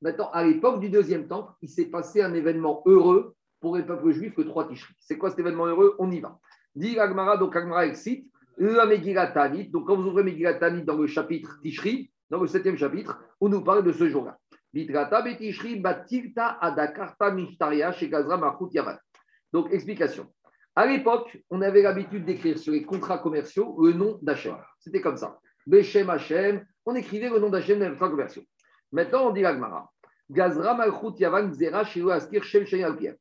Maintenant, à l'époque du deuxième temple, il s'est passé un événement heureux pour les peuples juifs, le 3 Tishri. C'est quoi cet événement heureux? On y va. Dit Agmara, donc Agmara excite, la. Donc, quand vous ouvrez Megillat Ta'anit dans le chapitre Tishri, dans le septième chapitre, on nous parle de ce jour-là. Donc, explication. À l'époque, on avait l'habitude d'écrire sur les contrats commerciaux le nom d'Hachem. C'était comme ça. Beshem Hachem, on écrivait le nom d'Hachem dans les contrats commerciaux. Maintenant, on dit l'Agmara. Gazra Malchut Yavan Shilu Askir Shem.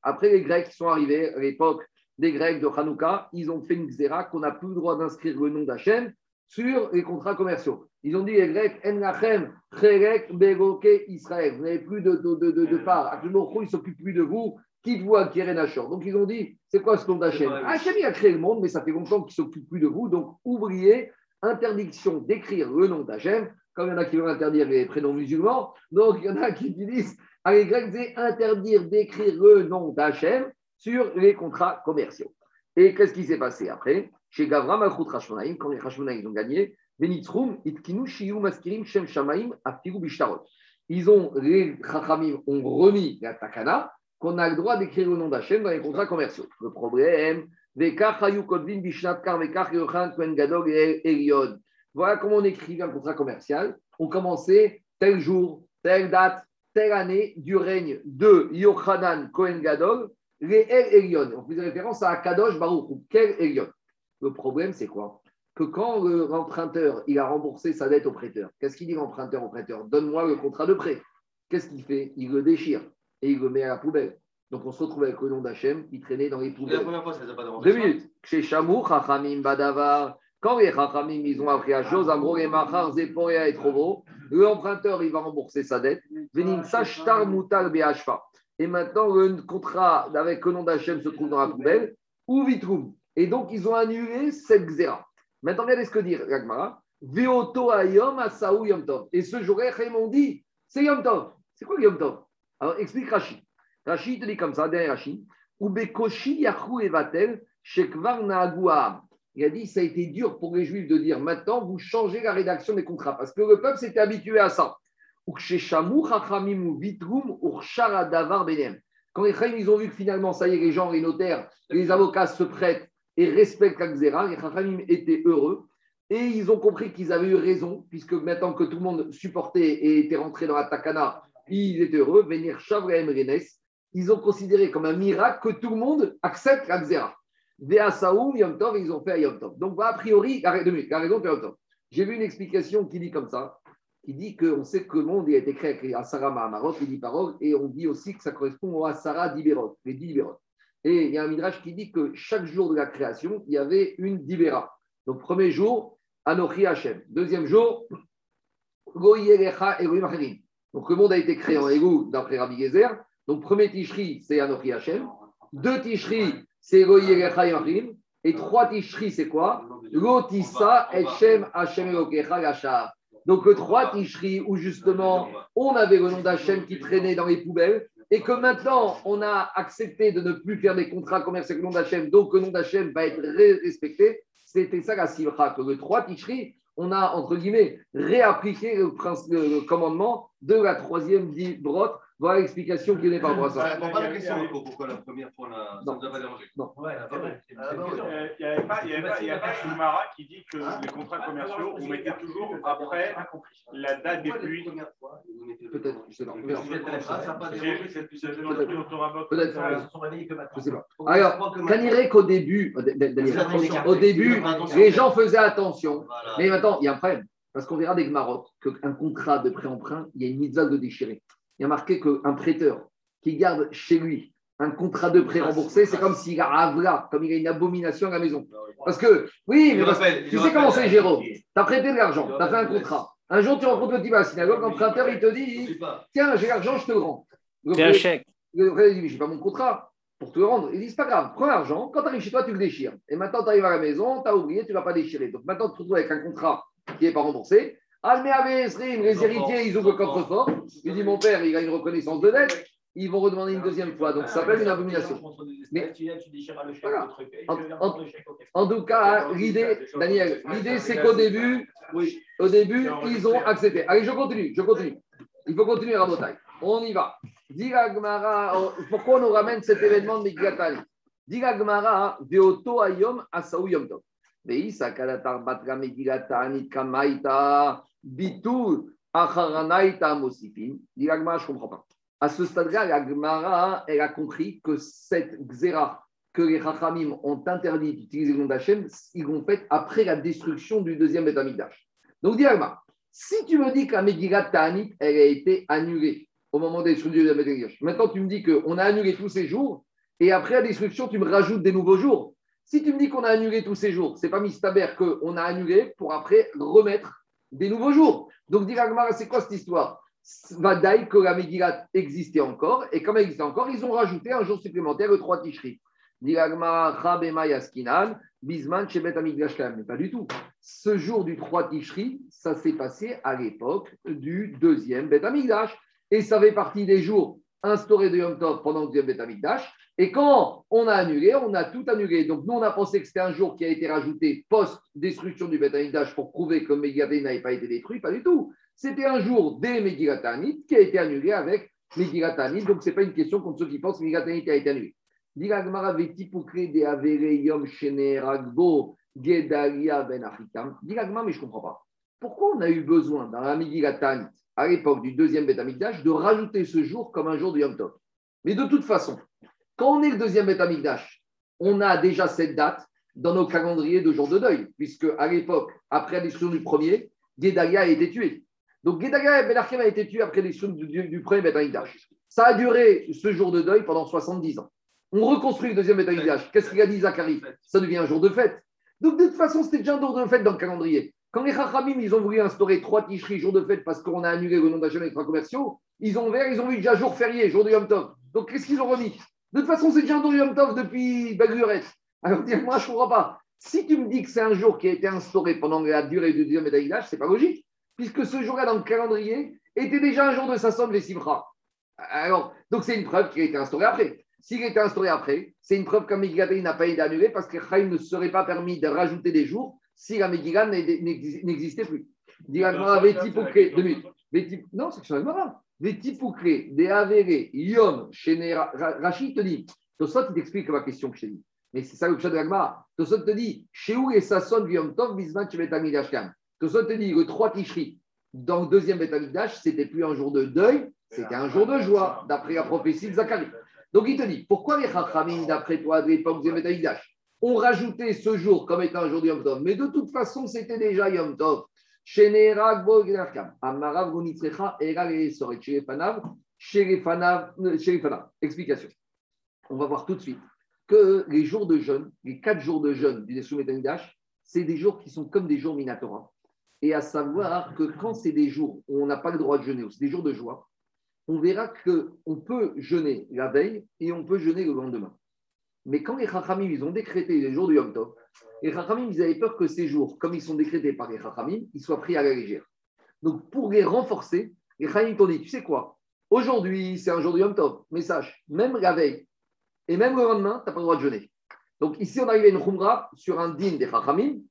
Après, les Grecs sont arrivés à l'époque des Grecs de Hanouka, ils ont fait une Gzera qu'on n'a plus le droit d'inscrire le nom d'Hachem sur les contrats commerciaux. Ils ont dit les Grecs, En Lachem, Beroke, Israël. Vous n'avez plus de, de, de, de, de part. Actuellement, il ne s'occupe plus de vous. Quitte-vous à Nachor. Donc, ils ont dit, c'est quoi ce nom d'Hachem? Hachem, il a créé le monde, mais ça fait longtemps qu'il ne s'occupe plus de vous. Donc, oubliez, interdiction d'écrire le nom d'Hachem. Comme il y en a qui veulent interdire les prénoms musulmans, donc il y en a qui disent, à les Grecs, c'est interdire d'écrire le nom d'Hachem sur les contrats commerciaux. Et qu'est-ce qui s'est passé après? Chez Gavra, Malchut Hashmonaïm, quand les Hashmonaïm ont gagné. Ils ont, les Chachamim ont remis la Takana, qu'on a le droit d'écrire le nom d'Hachem dans les contrats commerciaux. Le problème. Voilà comment on écrivait un contrat commercial. On commençait tel jour, telle date, telle année du règne de Yochanan, Kohen Gadol, les El Elion. On faisait référence à Kadosh Baruch Hu. Quel Elion Le problème, c'est quoi? Que quand l'emprunteur il a remboursé sa dette au prêteur, qu'est-ce qu'il dit l'emprunteur au prêteur? Donne-moi le contrat de prêt. Qu'est-ce qu'il fait? Il le déchire et il le met à la poubelle. Donc on se retrouve avec le nom d'Hachem qui traînait dans les La poubelles. première fois, ça pas Deux minutes. Chez Chamou, Chachamim, Badavar. Quand les Chachamim, ils ont appris à chose, gros, les Machar, Zeporia et Trovo, l'emprunteur, il va rembourser sa dette. Venim Sashtar Mutal Behashfa. Et maintenant, le contrat avec le nom d'Hachem se trouve dans la poubelle, ou Vitrum. Et donc, ils ont annulé cette xéra. Maintenant, regardez ce que dit Ragmara. Veoto Ayom Asaou Yom. Et ce jour-là, m'ont dit, c'est Yom Tov. C'est quoi Yom Tov? Alors, explique. Rashi il te dit comme ça, derrière Rashi. Ubekoshi Yahu Evatel, Shekvar Naaguam. Il a dit ça a été dur pour les Juifs de dire maintenant vous changez la rédaction des contrats parce que le peuple s'était habitué à ça. Quand les Chachamim, ils ont vu que finalement, ça y est, les gens, les notaires, les avocats se prêtent et respectent la les Chachamim étaient heureux et ils ont compris qu'ils avaient eu raison, puisque maintenant que tout le monde supportait et était rentré dans la Takana, ils étaient heureux. Venir Renes, ils ont considéré comme un miracle que tout le monde accepte la Xéra. Vea Saoum, Yom Tov, ils ont fait à Yom Tov. Donc, a priori, la raison de Yom Tov. J'ai vu une explication qui dit comme ça, qui dit qu'on sait que le monde a été créé avec Asara Mahamarot, les dix paroles, et on dit aussi que ça correspond au Asara d'Iberot, les dix Iberot. Et il y a un midrash qui dit que chaque jour de la création, il y avait une Dibera. Donc, premier jour, Anochi Hashem. Deuxième jour, Goyelecha Elohim Acherim. Donc, le monde a été créé en Égou d'après Rabbi Gezer. Donc, premier Tishri, c'est Anochi Hashem. Deux Tishri, c'est Goyelecha Elohim Et trois Tishri, c'est quoi? Lotissa Echem Hashem Elokecha Yashar. Donc, le trois Tishri, où justement, on avait le nom d'Hachem qui traînait dans les poubelles, et que maintenant, on a accepté de ne plus faire des contrats commerciaux avec le nom d'Hachem, donc le nom d'Hachem va être respecté. C'était ça la simcha, que le 3 Tishri, on a, entre guillemets, réappliqué le, le commandement de la troisième brot. Voilà l'explication qui n'est pas pour ça. Ça répond pas la question, pourquoi la première fois, on a... ça Non. nous a pas dérangé. Non. Ouais, Ah bon Ah. Euh, Il n'y avait pas, il y avait pas, il y avait pas une Mara qui dit que les contrats commerciaux, on mettait toujours après la date des pluies. Peut-être, je sais pas. Ah, Peut-être. Ils se sont réveillés que maintenant. Je sais pas. Alors, irait qu'au début, euh, au début, les gens faisaient attention. Mais maintenant, il y a un problème. Parce qu'on verra des Maroc qu'un contrat de prêt-emprunt, il y a une mitzvah de déchirer. Il y a marqué qu'un prêteur qui garde chez lui un contrat de prêt remboursé, c'est comme s'il a avla, comme il a une abomination à la maison. Parce que, oui, mais Je parce- rappelle, tu sais comment c'est, Jérôme Tu as prêté de l'argent, tu as fait un contrat. Un jour, tu rencontres le type à la synagogue, l'emprunteur, il te dit. Tiens, j'ai l'argent, je te le rends. C'est un chèque. le prêt, il dit Mais j'ai pas mon contrat pour te le rendre. Il dit C'est pas grave, prends l'argent, quand tu arrives chez toi, tu le déchires. Et maintenant, tu arrives à la maison, tu as oublié, tu ne vas pas déchirer. Donc maintenant, tu te retrouves avec un contrat qui n'est pas remboursé. Les héritiers, ils ouvrent le coffre-fort. Il dit Mon père, il a une reconnaissance de dette. Ils vont redemander une deuxième fois. Donc ça s'appelle une abomination. Mais- Voilà. En- en- tout cas, l'idée, Daniel, l'idée, c'est qu'au début, oui, au début, ils ont accepté. Allez, je continue, je continue. Il faut continuer, Rabotai. On y va. Oh, pourquoi on nous ramène cet événement de Migilatani Diga Veoto Ayom Asaou Yom Tov. Veisa Kalatar Batra Migilatani Kamaita Mosifin. Diga Gemara, je ne comprends pas. À ce stade-là, la Gemara, elle a compris que cette Xéra que les Chachamim ont interdit d'utiliser le nom d'Hachem, ils l'ont fait après la destruction du deuxième Beth Amikdash. Donc, dis Agma, si tu me dis que la elle a été annulée au moment de la destruction du deuxième Beth Amikdash, maintenant tu me dis qu'on a annulé tous ces jours, et après la destruction, tu me rajoutes des nouveaux jours. Si tu me dis qu'on a annulé tous ces jours, c'est pas Mistaber qu'on a annulé pour après remettre des nouveaux jours. Donc, Agma, c'est quoi cette histoire? Vadaï que la existait encore, et comme elle existait encore, ils ont rajouté un jour supplémentaire, le 3 Tishri. Bisman. Mais pas du tout. Ce jour du 3 Tishri, ça s'est passé à l'époque du deuxième Bet Amigdash. Et ça fait partie des jours instaurés de Yom Tov pendant le deuxième Bet Amigdash. Et quand on a annulé, on a tout annulé. Donc nous, on a pensé que c'était un jour qui a été rajouté post-destruction du Bet Amigdash pour prouver que Megillaté n'avait pas été détruit. Pas du tout. C'était un jour des Megillatanit qui a été annulé avec Megillatanit. Donc ce n'est pas une question contre ceux qui pensent que Megillatanit a été annulé. Diragmara vetipukre de avere yom shene ragbo gedalia ben achikam. Diragmara, mais je ne comprends pas. Pourquoi on a eu besoin dans la Megilatan, à l'époque du deuxième Beth Amikdash, de rajouter ce jour comme un jour de Yom Tov Mais de toute façon, quand on est le deuxième Beth Amikdash, on a déjà cette date dans nos calendriers de jour de deuil, puisque à l'époque, après la du premier, Gedalia a été tué. Donc Gedalia ben Achikam a été tué après la du, du- du premier. Ça a duré ce jour de deuil pendant 70 ans. On reconstruit le deuxième Beth Amikdash. Qu'est-ce qu'il a dit Zacharie? Ça devient un jour de fête. Donc de toute façon, c'était déjà un jour de fête dans le calendrier. Quand les Chachamim, ils ont voulu instaurer trois ticheries, jour de fête, parce qu'on a annulé le nom d'Hachem extra commerciaux, ils ont ouvert, ils ont vu déjà jour férié, jour de Yom Tov. Donc qu'est-ce qu'ils ont remis? De toute façon, c'est déjà un jour de Yom Tov depuis Bagurette. Alors dis-moi, je ne comprends pas. Si tu me dis que c'est un jour qui a été instauré pendant la durée du deuxième Beth Amikdash, c'est pas logique, puisque ce jour-là dans le calendrier était déjà un jour de Sasson les Simcha. Alors, donc c'est une preuve qui a été instaurée après. S'il était instauré après, c'est une preuve qu'un n'a pas été annulé parce que Chaim ne serait pas permis de rajouter des jours si la Megillah n'existait plus. Dit Agmara, Vétipoukré, deux minutes. Non, c'est que c'est Agmara. Vétipoukré, des avérés, Yom, Ra- Rachid te dit, Tosot, il t'explique ma question que je t'ai dit. Mais c'est ça le chat de l'Agmara. Tosot te dit, chez où et Sasson, Yom Tov, Bisman, Chevetamigdash Kam. Tosot te dit, le 3 Tishri, dans le deuxième Betamigdash, c'était plus un jour de deuil, c'était un jour de joie, d'après la prophétie de Zacharie. Donc il te dit, pourquoi les Chachamim, d'après toi, de l'époque du Betamigdash, ont rajouté ce jour comme étant un jour de Yom Tov Mais de toute façon, c'était déjà Yom Tov. Euh. Explication. On va voir tout de suite que les jours de jeûne, les quatre jours de jeûne du Nesou Betamigdash, c'est des jours qui sont comme des jours Minatora. Et à savoir que quand c'est des jours où on n'a pas le droit de jeûner, c'est des jours de joie, on verra qu'on peut jeûner la veille et on peut jeûner le lendemain. Mais quand les Chachamim, ils ont décrété les jours du Yom Tov, les Chachamim, ils avaient peur que ces jours, comme ils sont décrétés par les Chachamim, ils soient pris à la légère. Donc, pour les renforcer, les Chachamim t'ont dit, tu sais quoi? Aujourd'hui, c'est un jour du Yom Tov, mais sache, même la veille et même le lendemain, tu n'as pas le droit de jeûner. Donc, ici, on arrive à une Khumra sur un din des Chachamim,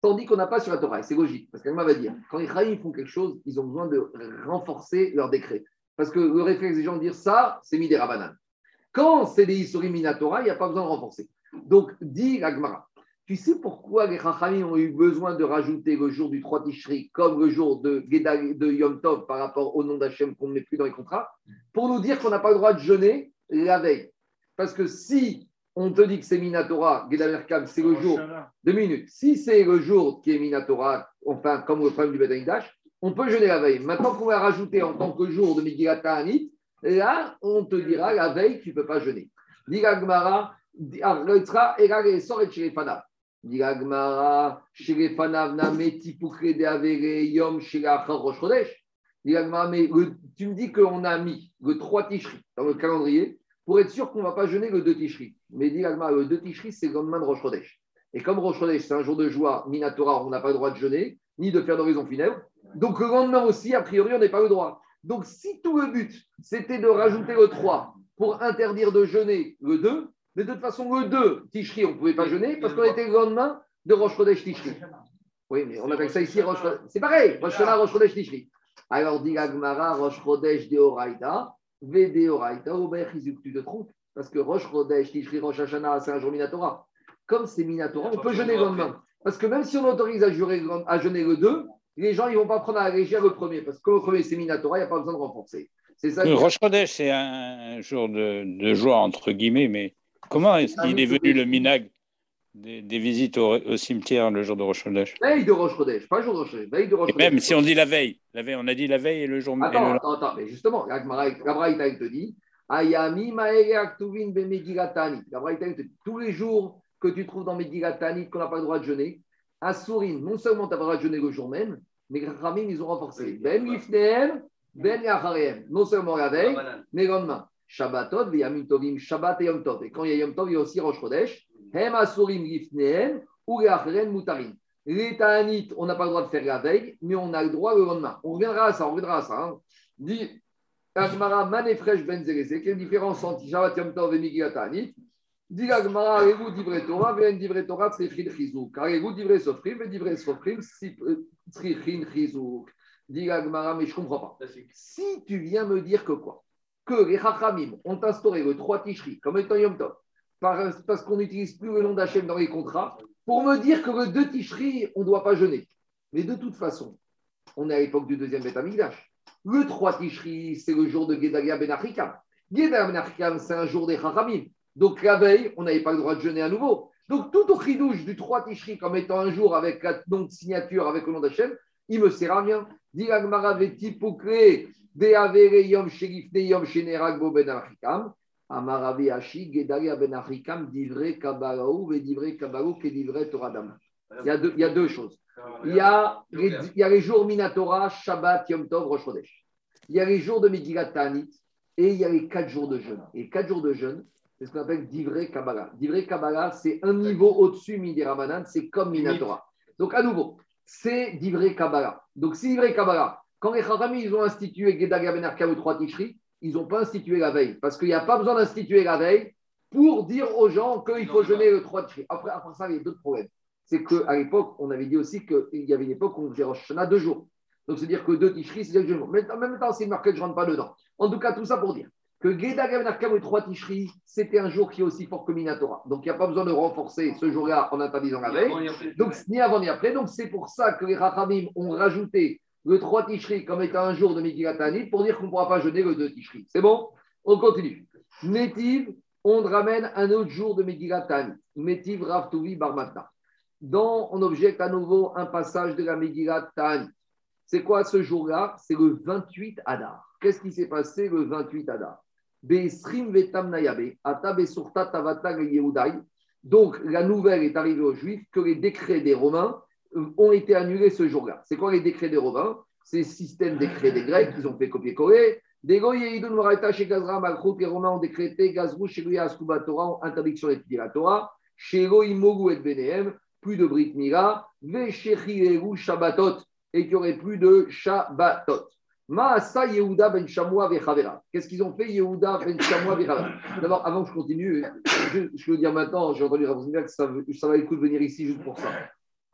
tandis qu'on n'a pas sur la Torah. C'est logique, parce qu'elle va dire, quand les Chachamim font quelque chose, ils ont besoin de renforcer leur décret. Parce que le réflexe des gens de dire ça, c'est mis des Rabanan. Quand c'est des Isurim Minatora, il n'y a pas besoin de renforcer. Donc, dit l'Agmara, tu sais pourquoi les Chachamim ont eu besoin de rajouter le jour du 3 Tishri comme le jour de, de Yom Tov par rapport au nom d'Hachem qu'on ne met plus dans les contrats? Pour nous dire qu'on n'a pas le droit de jeûner la veille. Parce que si on te dit que c'est Minatora, Gedal Merkab, c'est le jour deux minutes. Si c'est le jour qui est Minatora, enfin, comme le problème du Betamikdash, on peut jeûner la veille. Maintenant qu'on va rajouter en tant que jour de Megillat Ta'anit, là, on te dira la veille, tu ne peux pas jeûner. Diga Gmara, Loitra, Egal et Soret chez les Fanav. Diga Gmara, chez les Fanav, Nameti Poukre de Avere, Yom, tu me dis qu'on a mis le 3 Tishri dans le calendrier pour être sûr qu'on ne va pas jeûner le 2 Tishri. Mais Diga Gmara, le 2 Tishri, c'est le lendemain de Rosh. Et comme Rosh c'est un jour de joie, Minatora, on n'a pas le droit de jeûner, ni de faire d'horizon funèbre. Donc le lendemain aussi, a priori, on n'est pas le droit. Donc si tout le but, c'était de rajouter le 3 pour interdire de jeûner le 2, mais de toute façon, le 2, Tishri, on ne pouvait pas jeûner parce qu'on était le lendemain de Rosh Chodesh Tishri. Oui, mais on appelle ça ici Rosh. C'est pareil, Rosh Chodesh, Rosh Chodesh Tishri. Alors, dit Agmara, Rosh Chodesh Deoraita, Ve Deoraita, Ober Chizuk, tu te trompes. Parce que Rosh Chodesh Tishri, Rosh Hashanah, c'est un jour Minatora. Comme c'est Minatora, on peut jeûner le lendemain. Parce que même si on autorise à, jurer- à jeûner le 2, les gens ils ne vont pas prendre à la légère le premier. Parce que le premier, c'est Minatora, il n'y a pas besoin de renforcer. C'est ça. Le Rosh Chodesh, c'est un jour de, de joie, entre guillemets, mais comment est-ce qu'il est venu le minag des, des visites au, au cimetière le jour de Rosh Chodesh? Veille de Rosh Chodesh, pas jour de Rosh Chodesh, veille de Rosh Et Chodesh. même si on dit la veille, la veille, on a dit la veille et le jour. Attends, le- attends, attends, mais justement, la Braïta, te dit Ayami Aktuvin be. La Braïta, te dit tous les jours que tu trouves dans Megillat Ta'anit qu'on n'a pas le droit de jeûner, à Sourin, non seulement tu n'as pas le droit de jeûner le jour même, mais les Ramim, ils ont renforcé. Ben Lifnehem, Ben Yacharehem. Non seulement la veille, mais le lendemain. Shabbatot, Yamim Tovim, Shabbat et Yom Tov. Et quand il y a Yom Tov, il y a aussi Rosh Chodesh. Hem Asurim Lifnehem, ou Yacharehem Mutarim. Les Ta'anit, on n'a pas le droit de faire la veille, mais on a le droit le lendemain. On reviendra à ça, on reviendra à ça. hein. Dit Agmara Manefresh Ben Zerese, quelle différence entre Shabbat Yom Tov et Megillat Ta'anit? Dit l'Agmara, Aregu Divrei Torah, Ve'en Divrei Torah, Tzrichin Chizuk. Aregu Divrei Sofrim, Ve'en Divrei Sofrim, Chizuk. Dit l'Agmara, mais je ne comprends pas. Si tu viens me dire que quoi? Que les Chachamim ont instauré le 3 Tishri comme étant Yom Tov, par- parce qu'on n'utilise plus le nom d'Hachem dans les contrats, pour me dire que le 2 Tishri, on ne doit pas jeûner. Mais de toute façon, on est à l'époque du deuxième Beth Amikdash. Le 3 Tishri, c'est le jour de Gedalia Ben Achikam. Gedalia Ben Achikam, c'est un jour des Chachamim. Donc la veille, on n'avait pas le droit de jeûner à nouveau. Donc tout au chidouche du 3 Tishri comme étant un jour avec la nom de signature avec le nom d'Hachem, il me sert à rien. Il y, a deux, choses. Il y a, les, il y a jours Minatora, Shabbat, Yom Tov, Rosh. Il y a les jours de Megillat Ta'anit et il y a les quatre jours de jeûne. Et quatre jours de jeûne, c'est ce qu'on appelle Divrei Kabbalah. Divrei Kabbalah, c'est un niveau au-dessus Midi Ramadan, c'est comme Minatora. Donc à nouveau, c'est Divrei Kabbalah. Donc c'est Divrei Kabbalah. Quand les Chachamim, ils ont institué Gedalia Ben ou 3 Tishri, ils n'ont pas institué la veille. Parce qu'il n'y a pas besoin d'instituer la veille pour dire aux gens qu'il faut jeûner le 3 Tishri. Après, après ça, il y a d'autres problèmes. C'est qu'à l'époque, on avait dit aussi qu'il y avait une époque où on faisait Rosh deux jours. Donc, c'est-à-dire que deux Tishri, c'est deux jours. Mais en même temps, c'est marqué que je ne rentre pas dedans. En tout cas, tout ça pour dire que Geda Gavenarkam et 3 Tishri, c'était un jour qui est aussi fort que Minatora. Donc, il n'y a pas besoin de renforcer ce jour-là en interdisant la veille. Donc, ni avant ni après. Donc, c'est pour ça que les Rachamim ont rajouté le 3 Tishri comme étant un jour de Megillat Tanit pour dire qu'on ne pourra pas jeûner le 2 Tishri. C'est bon? On continue. Métiv, on ramène un autre jour de Megillat Tanit. Métiv Ravtuvi Barmatna. Dans, on objecte à nouveau un passage de la Megillat Tanit. C'est quoi ce jour-là? C'est le 28 Adar. Qu'est-ce qui s'est passé le 28 Adar? Donc, la nouvelle est arrivée aux Juifs que les décrets des Romains euh, ont été annulés ce jour-là. C'est quoi les décrets des Romains? C'est le système décret des Grecs, ils ont fait copier-coller. Des chez Gazra Malchut, les Romains ont décrété Gazrou chez Goya Askuba Torah, interdiction d'étudier la Torah. Chez Goïmogu et Benehem, plus de Brit Shabbatot, et qu'il n'y aurait plus de Shabbatot. Maasa Yehuda ben Shamoua vechavera. Qu'est-ce qu'ils ont fait Yehuda ben Shamoua vechavera D'abord, avant que je continue, je, je veux dire maintenant, j'ai entendu Ravzimberg que ça, ça va le coup de venir ici juste pour ça.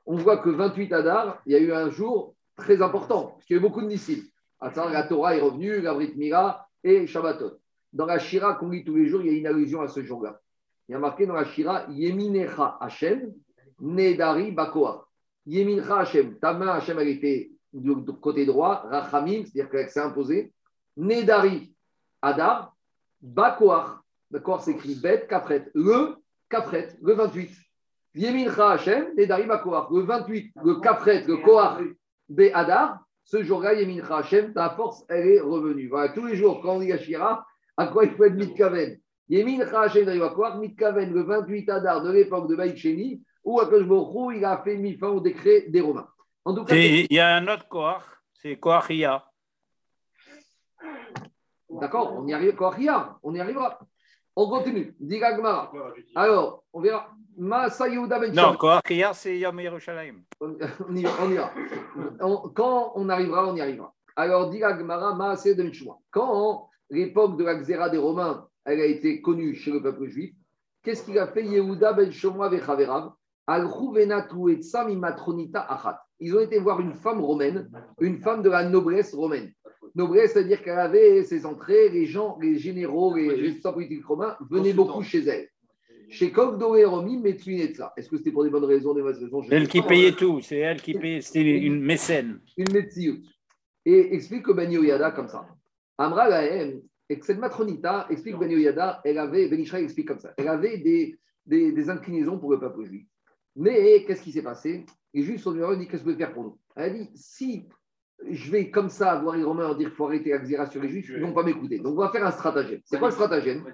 On voit que 28 Adar, il y a eu un jour très important, parce qu'il y a eu beaucoup de Nissim. À savoir, la Torah est revenue, la Brit Mira et Shabbatot. Dans la Shira qu'on lit tous les jours, il y a une allusion à ce jour-là. Il y a marqué dans la Shira Yeminecha Hashem, Nedari Bakoa. Yemincha Hashem, ta main Hashem, elle était du du côté droit, Rachamim, c'est-à-dire qu'elle s'est imposée. Nedari Adar, Bakoar. Bakoar s'écrit Bet, Kafret. Le Kafret, le 28. Yemincha Hashem, Nedari Bakoar. Le 28, le Kafret, le Koar, Be Adar. Ce jour-là, Yemincha Hashem, ta force, elle est revenue. Voilà, tous les jours, quand on dit Ashira, à quoi il faut être Mitkaven Yemincha Hashem, Nedari Bakoar, Mitkaven, le 28 Adar de l'époque de Baïk Sheni, où Akash il a fait mis fin au décret des Romains. En tout cas, Et Il y a un autre Koach, c'est Koachia. D'accord, on y arrive. Koachia, on y arrivera. On continue. Diga Gemara. Alors, on verra. Masa Yehuda ben Non. Koachia, c'est Yom Yerushalayim. On y, on y va. On- quand on arrivera, on y arrivera. Alors, Maaseh de Mishua. Quand l'époque de la Xéra des Romains, elle a été connue chez le peuple juif, qu'est-ce qu'il a fait Yehuda ben Shomoa vechaverav Alchou venatu et tsam imatronita achat. Ils ont été voir une femme romaine, une femme de la noblesse romaine. Noblesse, c'est-à-dire qu'elle avait ses entrées, les gens, les généraux, les responsables politiques romains venaient beaucoup chez elle. Chez Kogdo et Romi, Metsuinetza. Est-ce que c'était pour des bonnes raisons, des mauvaises raisons elle qui payait tout, c'est elle qui payait, c'était une mécène. une Metsiout. Et explique que Ben Yoyada comme ça. Amra Lahem, et que cette matronita explique Ben Yoyada, elle avait, Ben Ishraï explique comme ça, elle avait des, des, des inclinaisons pour le peuple juif. Mais qu'est-ce qui s'est passé? Les Juifs sont venus dit Qu'est-ce que vous pouvez faire pour nous? Elle a dit Si je vais comme ça voir les Romains dire qu'il faut arrêter la sur les Juifs, ils ne vont pas m'écouter. Donc on va faire un stratagème. C'est quoi le stratagème?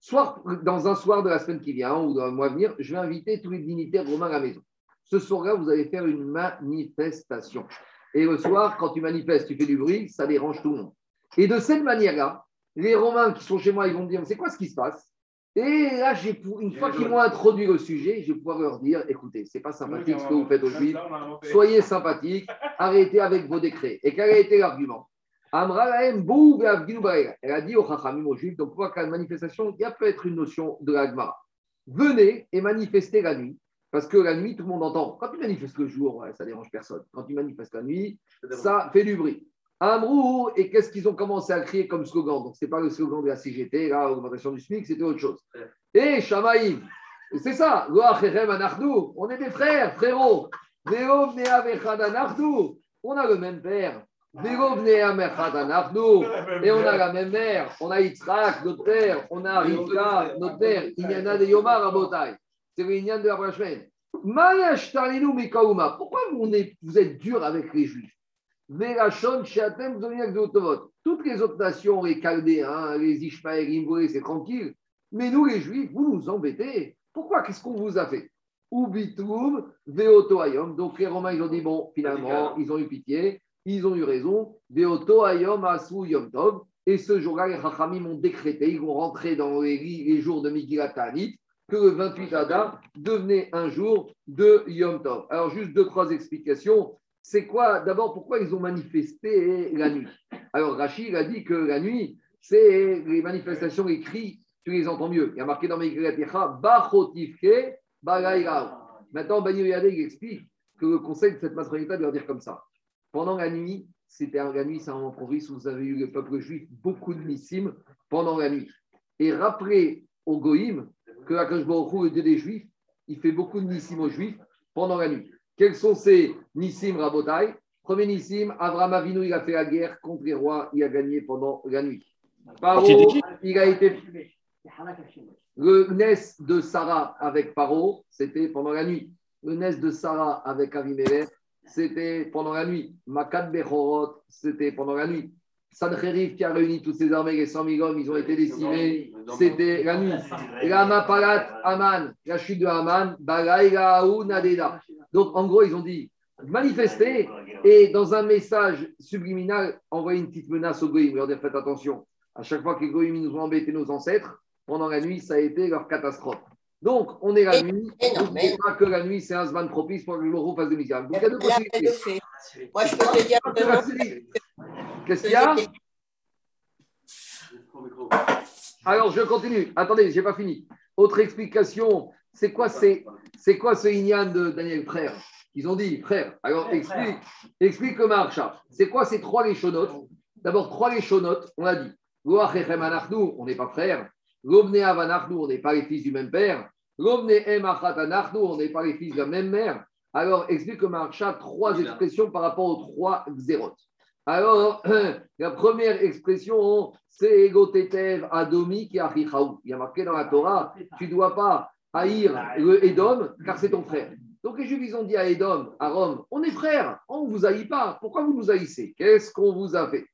Soit dans un soir de la semaine qui vient ou dans le mois à venir, je vais inviter tous les dignitaires romains à la maison. Ce soir-là, vous allez faire une manifestation. Et le soir, quand tu manifestes, tu fais du bruit, ça dérange tout le monde. Et de cette manière-là, les Romains qui sont chez moi, ils vont me dire, c'est quoi ce qui se passe? Et là, j'ai pour, une fois qu'ils m'ont introduit le sujet, je vais pouvoir leur dire, écoutez, c'est pas sympathique ce que vous faites aux Juifs, soyez sympathiques, arrêtez avec vos décrets. Et quel a été l'argument? Elle a dit aux Chachamim, aux Juifs, donc on voit qu'à la manifestation, il y a peut être une notion de la Gemara. Venez et manifestez la nuit, parce que la nuit, tout le monde entend. Quand tu manifestes le jour, ça dérange personne. Quand tu manifestes la nuit, ça fait du bruit. Amrou, et qu'est-ce qu'ils ont commencé à crier comme slogan? Donc, ce n'est pas le slogan de la CGT, là, augmentation du SMIC, c'était autre chose. Et Shamaïm, c'est ça, on est des frères, frérot. Veo Vnea Vechad Anachnu, on a le même père. Et on a la même mère. On a Yitzhak, notre père, on a Rivka, notre père. Il y en a des Yomar Rabotai. C'est le Inyan de la prochaine. Pourquoi vous êtes dur avec les Juifs? Toutes les autres nations, les Chaldéens, les Ishmaélim, vous c'est tranquille. Mais nous, les Juifs, vous nous embêtez. Pourquoi? Qu'est-ce qu'on vous a fait? Ubitoum, Veoto Ayom. Donc les Romains, ils ont dit bon, finalement, ils ont eu pitié, ils ont eu raison. Veoto Ayom, Asu Yom Tov. Et ce jour-là, les Chachamim ont décrété, ils vont rentrer dans les, les jours de Ta'anit, que le 28 Adar devenait un jour de Yom Tov. Alors, juste deux, trois explications. C'est quoi D'abord, pourquoi ils ont manifesté la nuit? Alors, Rachid a dit que la nuit, c'est les manifestations, les tu les entends mieux. Il y a marqué dans Megillat Echa, Bachotifke. Maintenant, Bani Yadé, il explique que le conseil de cette maternité doit dire comme ça. Pendant la nuit, c'était la nuit, c'est un moment propice où vous avez eu le peuple juif beaucoup de nissim pendant la nuit. Et rappelez aux goïms que Akash Baruch le Dieu des juifs, il fait beaucoup de nissim aux juifs pendant la nuit. Quels sont ces nissim rabotai? Premier nissim, Abraham Avinu, il a fait la guerre contre les rois, il a gagné pendant la nuit. Paro, il a été le Nes de Sarah avec Paro, c'était pendant la nuit. Le Nes de Sarah avec Avimelech, c'était pendant la nuit. Makat Bechorot, c'était pendant la nuit. Sancheriv qui a réuni toutes ses armées, les 100 000 hommes, ils ont été décimés, c'était la nuit. La Mapalat Aman, la chute de Aman, Balaïla Nadeda. Donc en gros, ils ont dit manifester et dans un message subliminal, envoyer une petite menace aux Goïms, leur dire faites attention. À chaque fois que les Goïms nous ont embêté nos ancêtres, pendant la nuit, ça a été leur catastrophe. Donc, on est la nuit. et non, mais- pas que la nuit, c'est un zman propice pour que le Loro fasse des miracles. Donc, il y a deux La paix de possibilités. fait. Moi, je peux te dire que Qu'est-ce qu'il y a Alors, je continue. Attendez, je n'ai pas fini. Autre explication. C'est quoi, c'est, c'est quoi ce Inyan de Daniel Frère? Ils ont dit, frère, alors explique, explique le Maharsha. C'est quoi ces trois léchonotes? D'abord, trois léchonotes, on a dit. On n'est pas frères. Lobne avanachnu, on n'est pas les fils du même père. Lobne on n'est pas les fils de la même mère. Alors, explique le Maharsha trois expressions par rapport aux trois xérotes. Alors, la première expression, c'est Egotetev Adomi qui. Il y a marqué dans la Torah, tu ne dois pas haïr Edom, car c'est ton frère. Donc les Juifs, ont dit à Edom, à Rome, on est frères, on ne vous haït pas. Pourquoi vous nous haïssez? Qu'est-ce qu'on vous a fait?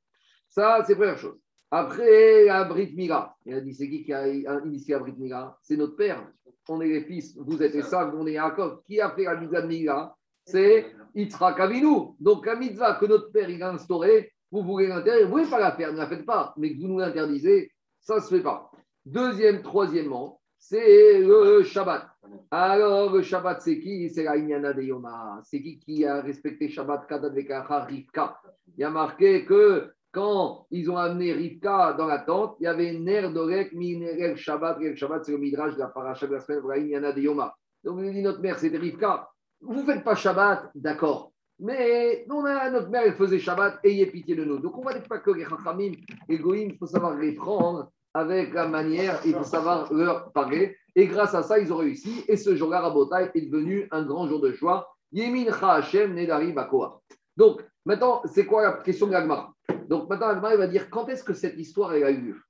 Ça, c'est première chose. Après, la Brit Mila. Il a dit, c'est qui qui a initié la Brit C'est notre père. On est les fils, vous êtes Esav, on est Yaakov. Qui a fait la mitzvah de Mila C'est Yitzhak Avinu. Donc la mitzvah que notre père il a instaurée, vous voulez l'interdire, vous ne pouvez pas la faire, ne la faites pas, mais que vous nous l'interdisez, ça ne se fait pas. Deuxième, troisièmement, c'est le Shabbat. Alors, le Shabbat, c'est qui? C'est la Inyana de Yoma. C'est qui qui a respecté Shabbat Kadat Vekacha Rivka? Il y a marqué que quand ils ont amené Rivka dans la tente, il y avait Ner Dorek, Minerel Shabbat. Le Shabbat, c'est le Midrash de la paracha de la semaine, la Inyana de Yoma. Donc, il dit notre mère, c'était Rivka. Vous ne faites pas Shabbat, d'accord. Mais on notre mère, elle faisait Shabbat, ayez pitié de nous. Donc, on ne va pas que les Chachamim, les Goïm, il faut savoir les prendre avec la manière, il faut savoir leur parler. Et grâce à ça, ils ont réussi. Et ce jour-là, Rabotai est devenu un grand jour de joie. Yemin Hashem Nedari Bakoa. Donc, maintenant, c'est quoi la question de l'Agmara? Donc, maintenant, l'Agmara va dire quand est-ce que cette histoire a eu lieu?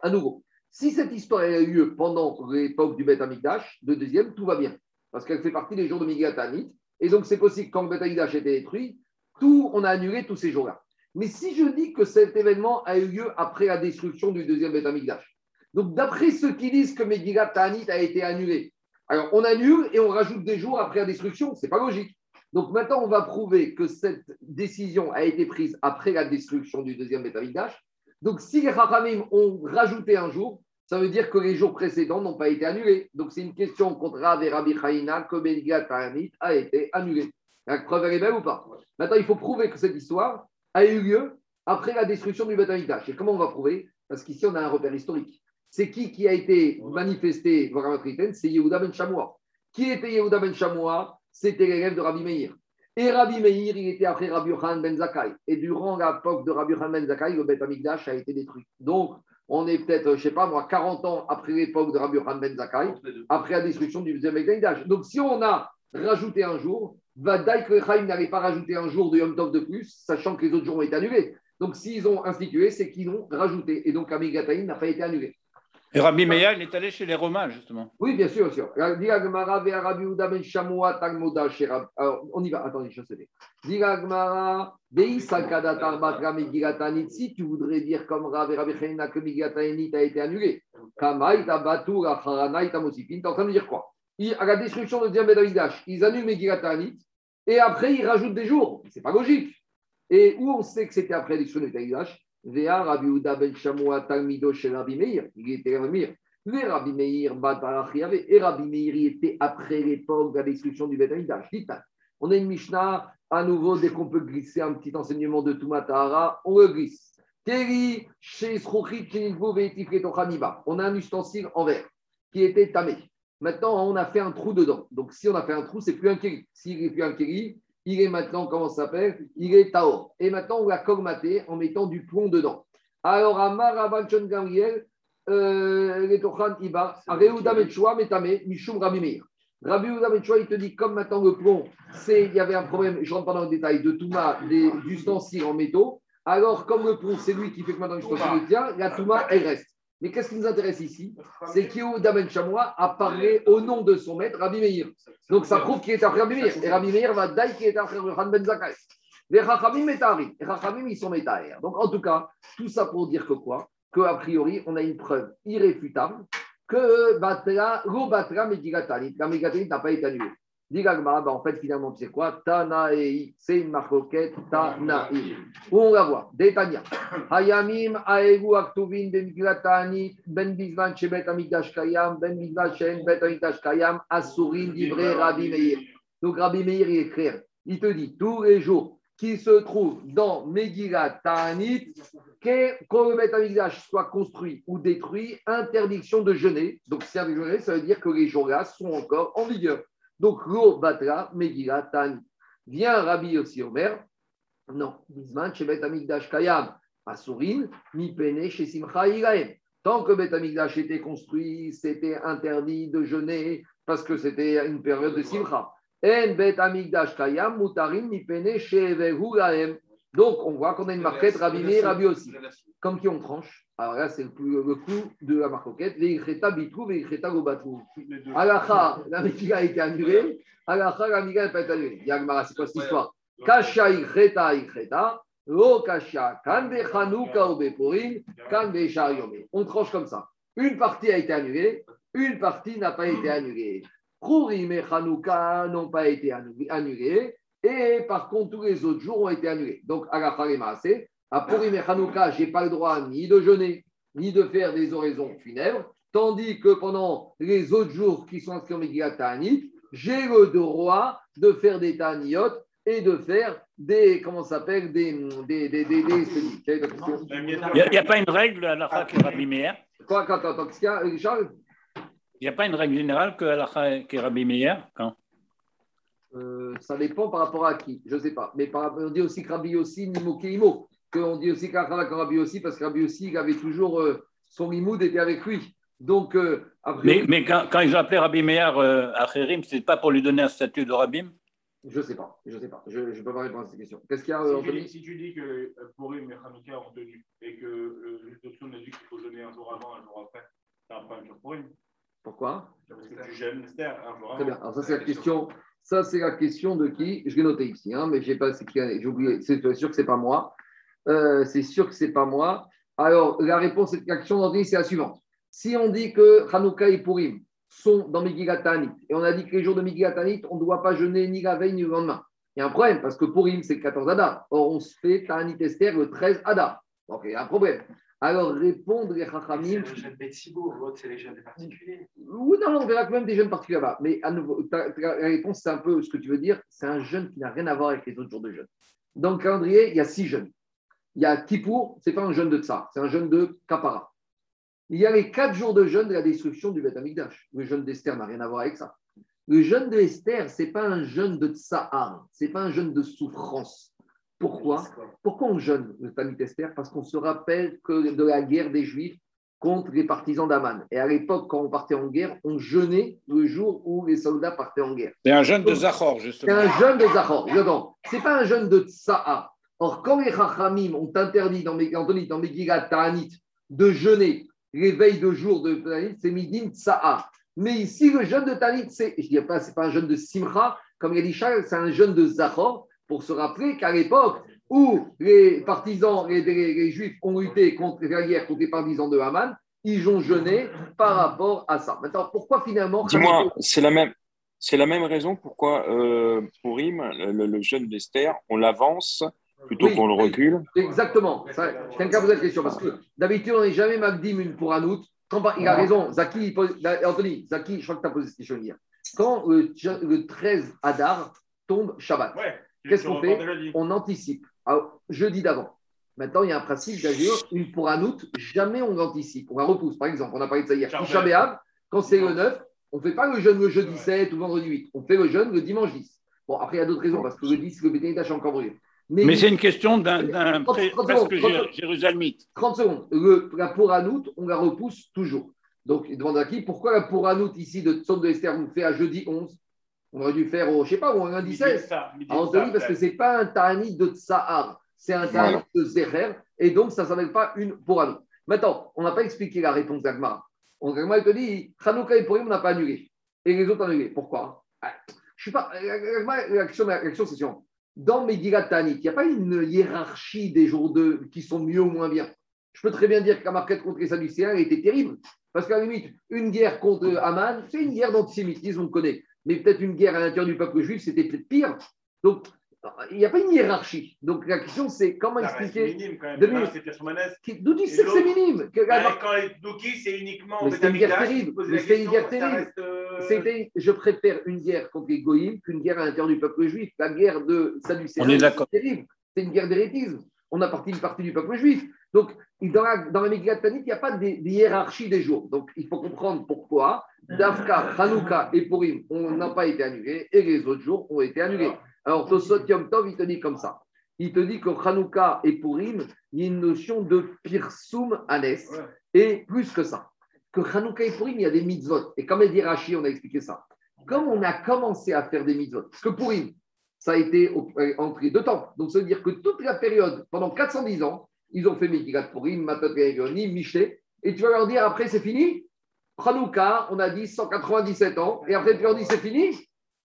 À nouveau, si cette histoire a eu lieu pendant l'époque du Beth Amikdash, de deuxième, tout va bien. Parce qu'elle fait partie des jours de Migatanit. Et donc, c'est possible que quand le Beth Amikdash était détruit, tout, on a annulé tous ces jours-là. Mais si je dis que cet événement a eu lieu après la destruction du deuxième Beth Amikdash, donc d'après ceux qui disent que Megillat Ta'anit a été annulé, alors on annule et on rajoute des jours après la destruction, c'est pas logique. Donc maintenant, on va prouver que cette décision a été prise après la destruction du deuxième Beth Amikdash. Donc si les Chachamim ont rajouté un jour, ça veut dire que les jours précédents n'ont pas été annulés. Donc c'est une question contre Rav et Rabbi Chaïna que Megillat Ta'anit a été annulé. La preuve, elle est belle ou pas? Maintenant, il faut prouver que cette histoire a eu lieu après la destruction du Beth Amikdash. Et comment on va prouver? Parce qu'ici, on a un repère historique. C'est qui qui a été manifesté Matritaine C'est Yehuda Ben Shamoua. Qui était Yehuda Ben Shamoua C'était l'élève de Rabbi Meir. Et Rabbi Meir, il était après Rabbi Yochanan Ben Zakkai. Et durant l'époque de Rabbi Yochanan Ben Zakkai, le Beth Amikdash a été détruit. Donc, on est peut-être, je ne sais pas moi, 40 ans après l'époque de Rabbi Yochanan Ben Zakkai, après la destruction du deuxième Beth Amikdash. Donc, si on a rajouté un jour, Vadaï que Chaim n'avait pas rajouté un jour de Yom Tov de plus, sachant que les autres jours ont été annulés. Donc, s'ils ont institué, c'est qu'ils l'ont rajouté. Et donc, Amigataïm n'a pas été annulé. Et Rabbi Meir, il est allé chez les Romains, justement. Oui, bien sûr, bien sûr. Yehuda ben Alors, on y va. Attendez, je sais. Si tu voudrais dire comme Rav et Rabbi Chaina que Migilatanit a été annulé, Tamosifin. T'es en train de dire quoi? À la destruction de Bedavidash, ils annulent Migilatanit et après ils rajoutent des jours. C'est pas logique. Et où on sait que c'était après la destruction de Bedavidash Vea Rabbi Yehuda ben Shamoua Talmido chez Rabbi Meir. Il était Rabbi Meir. Les Rabbi Meir, Batarachiave, et Rabbi Meir, il était après l'époque de la destruction du Beth On a une Mishnah, à nouveau, dès qu'on peut glisser un petit enseignement de Tumatahara, on le glisse. On a un ustensile en verre qui était tamé. Maintenant, on a fait un trou dedans. Donc, si on a fait un trou, c'est plus un keri. S'il n'est plus un keri, il est maintenant, comment ça s'appelle? Il est taor. Et maintenant, on l'a colmaté en mettant du plomb dedans. Alors, Amar Avanchon Gabriel, euh, les Tochan Iba, Reuda Metchoua, Metame, Mishum Rabbi Meir. Rabbi Metchoua, il te dit, comme maintenant le plomb, c'est, il y avait un problème, je rentre pas dans le détail, de Touma, des ustensiles en métaux. Alors, comme le plomb, c'est lui qui fait que maintenant l'ustensile tient, la Touma, elle reste. Mais qu'est-ce qui nous intéresse ici C'est qu'Yehuda Ben Chamois a parlé au nom de son maître, Rabbi Meir. Donc ça prouve qu'il est après Rabbi Meir. Et Rabbi Meir va dire qu'il est après Han Ben Zakkai. Les Rachamim Metari. Les Rachamim, ils sont Métaïr. Donc en tout cas, tout ça pour dire que quoi Qu'a priori, on a une preuve irréfutable que Batra, Lo Megigatani. La n'a pas été annulée. Dit bah, en fait, finalement, tu sais quoi? Tanaei, c'est une marcoquette Tanaei. Où on la voit? Détania. Hayamim, Aegu, Aktuvin, Ben Migratani, Ben Bizman, Shebet Amigdash Kayam, Ben Bizman, Shen, Bet Kayam, Asurin, Divré, Rabbi Meir. Donc, Rabbi Meir, il est clair. Il te dit tous les jours qui se trouvent dans Megillat Ta'anit, que quand le Beth soit construit ou détruit, interdiction de jeûner. Donc, si avec jeûner, ça veut dire que les jours-là sont encore en vigueur. Donc, Lo Batra Megillat Ta'anit. Vient Rabbi Yossi Omer, non, Bisman, chez Beth Amikdash Kayam, Asurin, Mi Pene, chez Simcha. Tant que Beth Amikdash était construit, c'était interdit de jeûner parce que c'était une période de Simcha. En bet amigdash kayam mutarim mipene lahem. Donc, on voit qu'on a une marquette Rabbi Meir, Rabbi aussi. Comme qui on tranche. Alors là, c'est le, le coup de la marquette. Veicheta bitrou, veicheta gobatrou. Alacha, la Mekila a été annulée. Alacha, la Mekila n'a pas été annulée. Yagmara, c'est quoi cette histoire Kasha icheta icheta. Lo kasha kan be chanouka ou be purim, kan be shariome. On tranche comme ça. Une partie a été annulée, une partie n'a pas été annulée. Purim et Hanouka n'ont pas été annu- annulés. Et par contre, tous les autres jours ont été annulés. Donc, à la c'est à Purim et Hanouka, je n'ai pas le droit ni de jeûner, ni de faire des oraisons funèbres. Tandis que pendant les autres jours qui sont inscrits en Megillat j'ai le droit de faire des Ta'aniyot et de faire des, comment ça s'appelle, des, des, des, des, Il n'y a, pas une règle à la qui est Rabbi Meir? Quoi, quand, attends, qu'est-ce qu'il y a, Charles Il n'y a pas une règle générale que la qui est Rabbi Meir? Quand Euh, ça dépend par rapport à qui, je ne sais pas. Mais par, on dit aussi que Rabbi aussi, Nimo Keimo. Qu'on dit aussi quand Rabbi aussi, parce que Rabbi aussi, il avait toujours euh, son limoud était avec lui. Donc, euh, après, Mais, mais quand, quand ils ont appelé Rabbi Meir euh, à Khérim, ce n'est pas pour lui donner un statut de rabbin? Je ne sais pas. Je ne sais pas. Je ne peux pas répondre à cette question. Qu'est-ce qu'il y a, Si tu, Anthony? dis, si tu dis que Purim et Hanouka ont tenu et que le a dit qu'il faut jeûner un jour avant, un jour après, c'est un problème sur Purim. Pourquoi? Parce que tu jeûnes Esther un jour avant. Très bien. Alors, ça, c'est la question. Ça, c'est la question de qui? Je l'ai noté ici, hein, mais j'ai pas, j'ai oublié. C'est sûr que c'est pas moi. Euh, c'est sûr que c'est pas moi. Alors, la réponse à cette question c'est la suivante. Si on dit que Hanouka et Purim sont dans Megillat Ta'anit, et on a dit que les jours de Megillat Ta'anit, on ne doit pas jeûner ni la veille ni le lendemain. Il y a un problème, parce que Purim, c'est le 14 Adar. Or, on se fait Ta'anit Esther le 13 Adar. Donc, il y a un problème. Alors, répondre les C'est Chachamim. le jeune Betsibo, l'autre, c'est les jeunes des particuliers. Oui, non, on verra quand même des jeunes particuliers là-bas. Mais à nouveau, ta- réponse, c'est un peu ce que tu veux dire. C'est un jeûne qui n'a rien à voir avec les autres jours de jeûne. Dans le calendrier, il y a six jeûnes. Il y a Kippour, ce n'est pas un jeûne de Tsar, c'est un jeûne de Kapara. Il y a les quatre jours de jeûne de la destruction du Beth Amikdash. Le jeûne d'Esther n'a rien à voir avec ça. Le jeûne de Esther, ce n'est pas un jeûne de Tsahar, ce n'est pas un jeûne de souffrance. Pourquoi Pourquoi on jeûne le Tamit Esther Parce qu'on se rappelle que de la guerre des Juifs contre les partisans d'Aman. Et à l'époque, quand on partait en guerre, on jeûnait le jour où les soldats partaient en guerre. C'est un jeune de Zachor, C'est justement. un jeûne de Zachor. Ce n'est pas un jeûne de Tsa'a. Or, quand les Chachamim ont interdit dans, Meg- Anthony, dans Megillat Ta'anit de jeûner les veilles de jour de Ta'anit, c'est Midin Tsa'a. Mais ici, le jeûne de Ta'anit, c'est, je ne dis pas, c'est pas un jeûne de Simcha, comme il a dit Charles, c'est un jeûne de Zachor, pour se rappeler qu'à l'époque où les partisans, les, les- les Juifs ont lutté contre la guerre contre les partisans de Haman, ils ont jeûné par rapport à ça. Maintenant, pourquoi finalement Dis-moi, c'est la même. C'est la même raison pourquoi euh, Purim, le, le- le jeûne d'Esther, on l'avance plutôt Oui, qu'on le recule. Exactement. Je tiens qu'à poser la question parce que d'habitude, on n'est jamais Magdim une pour un. Quand, par- il a raison, Zaki, il pose- Anthony, Zaki, je crois que tu as posé cette question hier. Quand le, le 13 Adar tombe Shabbat, Ouais. Qu'est-ce qu'on fait on anticipe. Alors, jeudi d'avant. Maintenant, il y a un principe d'agir, une pour un août, jamais on l'anticipe. On la repousse. Par exemple, on a parlé de ça hier. Ouais. Quand c'est le 9, on ne fait pas le jeûne le jeudi 7 ou vendredi 8. On fait le jeûne le dimanche 10. Bon, après, il y a d'autres raisons, parce que le 10, le Bénédicte est encore brûlé. Mais c'est une question d'un jérusalemite. 30 secondes. Le, la pour un août, on la repousse toujours. Donc, il demande à qui pourquoi la pour un août ici de Tson de Esther, on fait à jeudi 11 On aurait dû faire au, je sais pas, au lundi 16. Ça, midi, Ah, on te ça, dit parce que peut-être. c'est pas un ta'anit de Tsahar, c'est un ta'anit de Zecher, et donc ça ne s'appelle pas une pour un autre. Maintenant, on n'a pas expliqué la réponse d'Agmar. Agmar, il te dit, Hanouka et Purim, on n'a pas annulé. Et les autres annulés. Pourquoi? Ah, Je suis pas. Agmar, La question, c'est suivante. Dans Megillat Ta'anit, il n'y a pas une hiérarchie des jours de, qui sont mieux ou moins bien? Je peux très bien dire que la marquette contre les Sadducéens était terrible. Parce qu'à la limite, une guerre contre Aman, c'est une guerre d'antisémitisme, on le connaît. Mais peut-être une guerre à l'intérieur du peuple juif, c'était peut-être pire. Donc, il n'y a pas une hiérarchie. Donc, la question, c'est comment expliquer. minime quand même. C'est D'où tu sais que c'est minime que Bah, Quand les c'est uniquement c'était une guerre terrible. c'était une guerre terrible. reste, euh, C'était, je préfère une guerre contre les goïms qu'une guerre à l'intérieur du peuple juif. La guerre de Sadducéens, On est d'accord. c'est terrible. C'est une guerre d'hérétisme. On a parti une partie du peuple juif. Donc, dans la, dans la il n'y a pas de, de hiérarchie des jours. Donc, il faut comprendre pourquoi Dafka, Hanouka et Purim on n'a pas été annulés et les autres jours ont été annulés. Alors, Tosot Yom Tov, il te dit comme ça. Il te dit que Hanouka et Purim, il y a une notion de Pirsum Anes. Et plus que ça, que Hanouka et Purim, il y a des mitzvot. Et comme a dit Rashi, on a expliqué ça. Comme on a commencé à faire des mitzvot, parce que Purim, ça a été euh, entre les deux temps. Donc, ça veut dire que toute la période, pendant 410 ans, ils ont fait Megillat Purim, Matot Yoni, Michelet. Et tu vas leur dire, après, c'est fini? Hanouka, on a dit 197 ans. Et après, tu leur dis, c'est fini?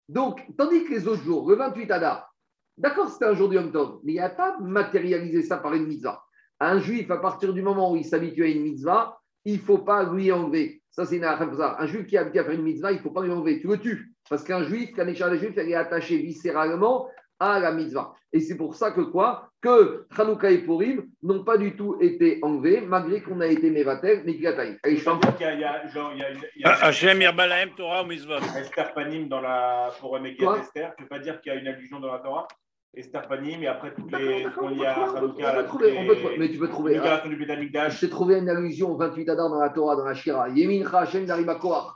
Donc, tandis que les autres jours, le 28 Adar, d'accord, c'était un jour du Yom mais il n'y a pas matérialisé ça par une mitzvah. Un juif, à partir du moment où il s'habitue à une mitzvah, il ne faut pas lui enlever. Ça, c'est une ça. Un juif qui est habitué à faire une mitzvah, il ne faut pas lui enlever. Tu le tues. Parce qu'un juif, qu'un échange juif, elle est attaché viscéralement à la mitzvah. Et c'est pour ça que quoi? Que Hanouka et Purim n'ont pas du tout été enlevés, malgré qu'on a été Mevatel. Allez, je dire qu'il y a- il y a, genre, il y a, une- il y a Ah, Hachem Torah ou Mitzvot? Esther Panim dans la, pour Quoi? Esther. Tu ne veux pas dire qu'il y a une allusion dans la Torah? Esther Panim et après toutes D'accord, les qu'on on y peut a trouver, on peut- Hanouka, on peut là, trouver. Mais tu peux trouver. Je t'ai trouvé une allusion au 28 Adar dans la Torah, dans la Shira. Yemin Hashem Dariba Koach. Ah,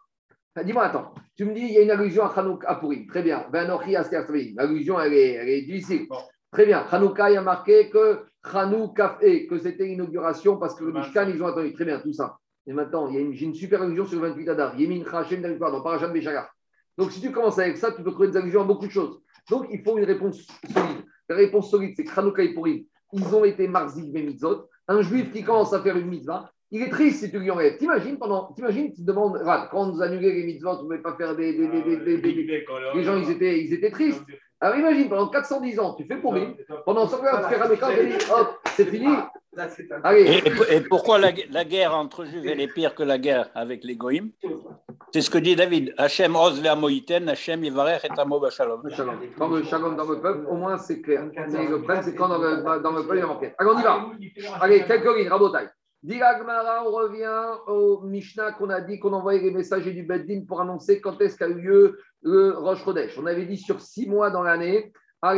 Dis-moi, attends. Tu me dis, il y a une allusion à Hanouka à Purim. Très bien. L'allusion, elle est, elle est difficile. Bon. Très bien. Hanouka, il a marqué que Hanouka que c'était l'inauguration parce que le Mishkan, ils ont attendu. Très bien, tout ça. Et maintenant, j'ai une super allusion sur le 28 Adar. Yemin Hashem dans Parashat Béchagar. Donc, si tu commences avec ça, tu peux trouver des allusions à beaucoup de choses. Donc, il faut une réponse solide. La réponse solide, c'est que Hanouka et Purim, ils ont été marzik mitzvot. Un juif qui commence à faire une mitzvah, il est triste si tu lui enlèves. T'imagines, pendant, t'imagines, tu te demandes, Rad, quand on nous annulait les mitzvot, on ne pouvait pas faire des. des, des, des, des- des- des- les gens, ils étaient, ils étaient tristes. Alors imagine, pendant 410 ans, tu fais Purim, pendant 100 ans, tu fais Hanouka, tu dis, hop, c'est fini. Là, c'est un- Allez, Et, pourquoi la, la guerre entre juifs elle est pire que la guerre avec les goïms? C'est ce que dit David. Hachem ose le Moïten, Hachem Yivarech et Amo. Shalom. Dans le shalom dans le peuple, au moins c'est clair. Mais le problème, c'est quand dans le, dans le peuple, il y a marqué. Allez, on y va. Allez, quelques lignes, rabotaille. Dit Agmara, on revient au Mishnah qu'on a dit qu'on envoyait les messagers du Beddin pour annoncer quand est-ce qu'a eu lieu le Rosh Chodesh. On avait dit sur six mois dans l'année. Donc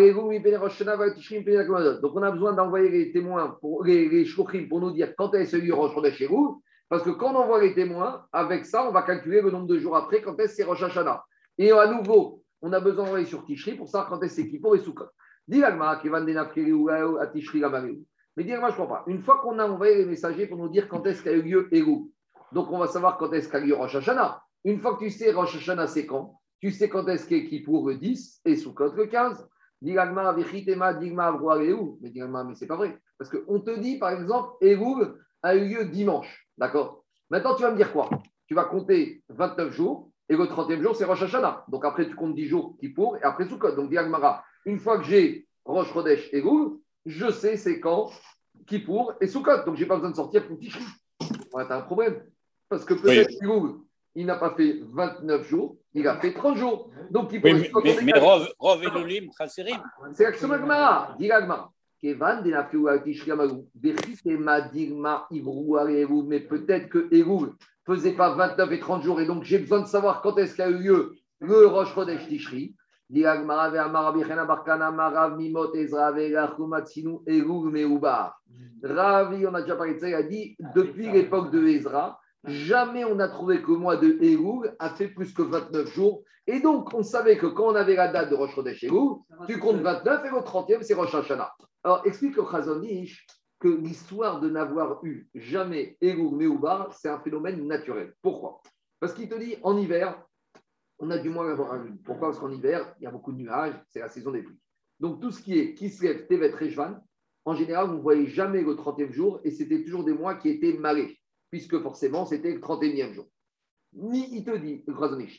on a besoin d'envoyer les témoins, pour, les, les pour nous dire quand est-ce eu Rosh Chodesh chez vous. Parce que quand on envoie les témoins, avec ça, on va calculer le nombre de jours après quand est-ce que c'est Rosh Hashanah. Et à nouveau, on a besoin d'envoyer sur Tishri pour savoir quand est-ce c'est Kippour et Sukkot. Dis l'Agmara, qui va à Tishri, Mais dis moi je ne comprends pas. Une fois qu'on a envoyé les messagers pour nous dire quand est-ce qu'a eu lieu Érou, donc on va savoir quand est-ce qu'a eu lieu Rosh Hashanah. Une fois que tu sais Rosh Hashanah, c'est quand? Tu sais quand est-ce qu'est Kippour le 10 et Sukkot le 15. Dis l'Agmara, Vichitema, Digma. Mais dis l'Agmara, mais c'est pas vrai. Parce qu'on te dit, par exemple, Érou a eu lieu dimanche. D'accord? Maintenant, tu vas me dire quoi? Tu vas compter 29 jours et le 30e jour, c'est Rosh Hashanah. Donc après, tu comptes 10 jours Kippour et après Sukkot. Donc, Diagmara, une fois que j'ai Rosh Chodesh et je sais c'est quand Kippour et Sukkot. Donc, je n'ai pas besoin de sortir pour Tishri. Ouais, tu as un problème. Parce que peut-être Goul, il n'a pas fait 29 jours, il a fait 30 jours. Donc, Kippour Oui, mais, mais, mais. Rov, Rov et Lulim. C'est l'action Magmara. Dis l'Agmara. Kevan de la Amaru. Vechitema Digma Ivrou Areu. Mais peut-être que Érou faisait pas 29 et 30 jours et donc j'ai besoin de savoir quand est-ce qu'a eu lieu le Rosh Chodesh Tishri. Ravi, on a déjà parlé de ça, il a dit, depuis l'époque de Ezra, jamais on n'a trouvé que le mois de Elul a fait plus que 29 jours. Et donc, on savait que quand on avait la date de Rosh Chodesh Elul, tu comptes 29 et le 30e, c'est Rosh Hashanah. Alors, explique le Chazonish que l'histoire de n'avoir eu jamais Elul Meubar, c'est un phénomène naturel. Pourquoi? Parce qu'il te dit, en hiver, on a du moins à avoir un lune. Pourquoi Parce qu'en hiver, il y a beaucoup de nuages, c'est la saison des pluies. Donc, tout ce qui est Kislev, Tevet, Rejvan, en général, vous ne voyez jamais le 30e jour et c'était toujours des mois qui étaient malais, puisque forcément, c'était le 31e jour. Ni il te dit,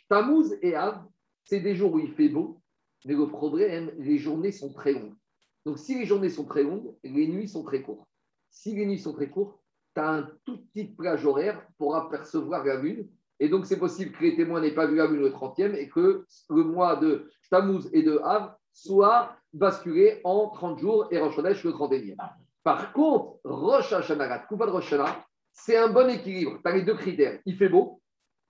Tammuz et Av, c'est des jours où il fait beau, mais le problème, les journées sont très longues. Donc, si les journées sont très longues, les nuits sont très courtes. Si les nuits sont très courtes, tu as un tout petit plage horaire pour apercevoir la lune. Et donc, c'est possible que les témoins n'aient pas vu la lune le 30e et que le mois de Tammuz et de Av soit basculé en 30 jours et Rosh le 31e. Par contre, Rosh Hashanah, Koupa de Rosh c'est un bon équilibre. Tu as les deux critères. Il fait beau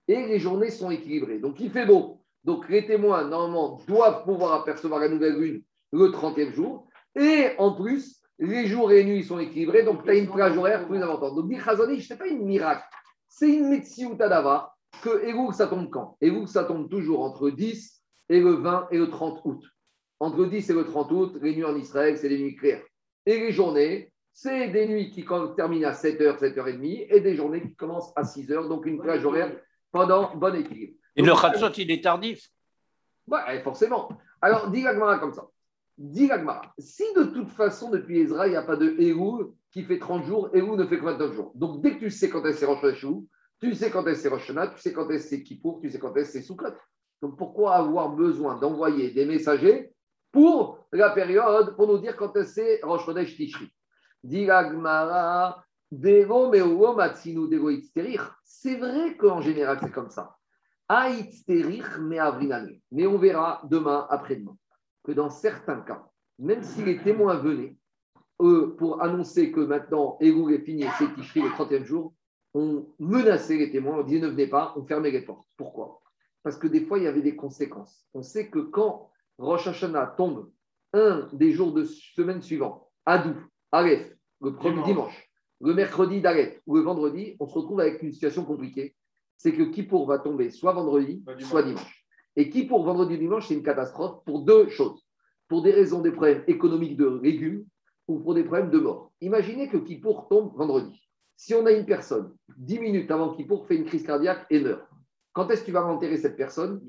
et les journées sont équilibrées. Donc, il fait beau. Donc, les témoins, normalement, doivent pouvoir apercevoir la nouvelle lune le 30e jour. Et en plus, les jours et les nuits sont équilibrés. Donc, tu as une plage horaire plus importante. Donc, Bichazoni, ce n'est pas une miracle. C'est une médecine Tadava que Elul, ça tombe quand? Elul, ça tombe toujours entre 10 et le 20 et le 30 août. Entre le 10 et le 30 août, les nuits en Israël, c'est des nuits claires. Et les journées, c'est des nuits qui terminent à 7h, 7h30 et des journées qui commencent à 6h. Donc, une plage horaire pendant bon équilibre. Et le Khatsot, il est tardif? Ouais, forcément. Alors, dis l'Agmara comme ça. Dis l'Agmara. Si de toute façon, depuis Ezra, il n'y a pas de Elul qui fait 30 jours, Elul ne fait que 29 jours. Donc, dès que tu sais quand est-ce c'est Rosh Hashanah, tu sais quand est-ce c'est Rosh tu sais quand est-ce c'est Kippour, tu sais quand est-ce c'est Sukkot. Donc, pourquoi avoir besoin d'envoyer des messagers pour la période, pour nous dire quand est-ce c'est Rosh Chodesh Tishri? C'est vrai qu'en général, c'est comme ça. Mais on verra demain, après-demain, que dans certains cas, même si les témoins venaient eux, pour annoncer que maintenant Elul est fini c'est Tishri le 30e jour, on menaçait les témoins, on disait ne venez pas, on fermait les portes. Pourquoi? Parce que des fois, il y avait des conséquences. On sait que quand Rosh Hashanah tombe un des jours de semaine suivant, Adou, Aleph, le premier dimanche, le mercredi d'Aleph ou le vendredi, on se retrouve avec une situation compliquée. C'est que Kippour va tomber soit vendredi, Soit dimanche. soit dimanche. Et Kippour, vendredi, dimanche, c'est une catastrophe pour deux choses. Pour des raisons, des problèmes économiques de légumes ou pour des problèmes de mort. Imaginez que Kippour tombe vendredi. Si on a une personne, 10 minutes avant Kippour, fait une crise cardiaque et meurt, quand est-ce que tu vas enterrer cette personne?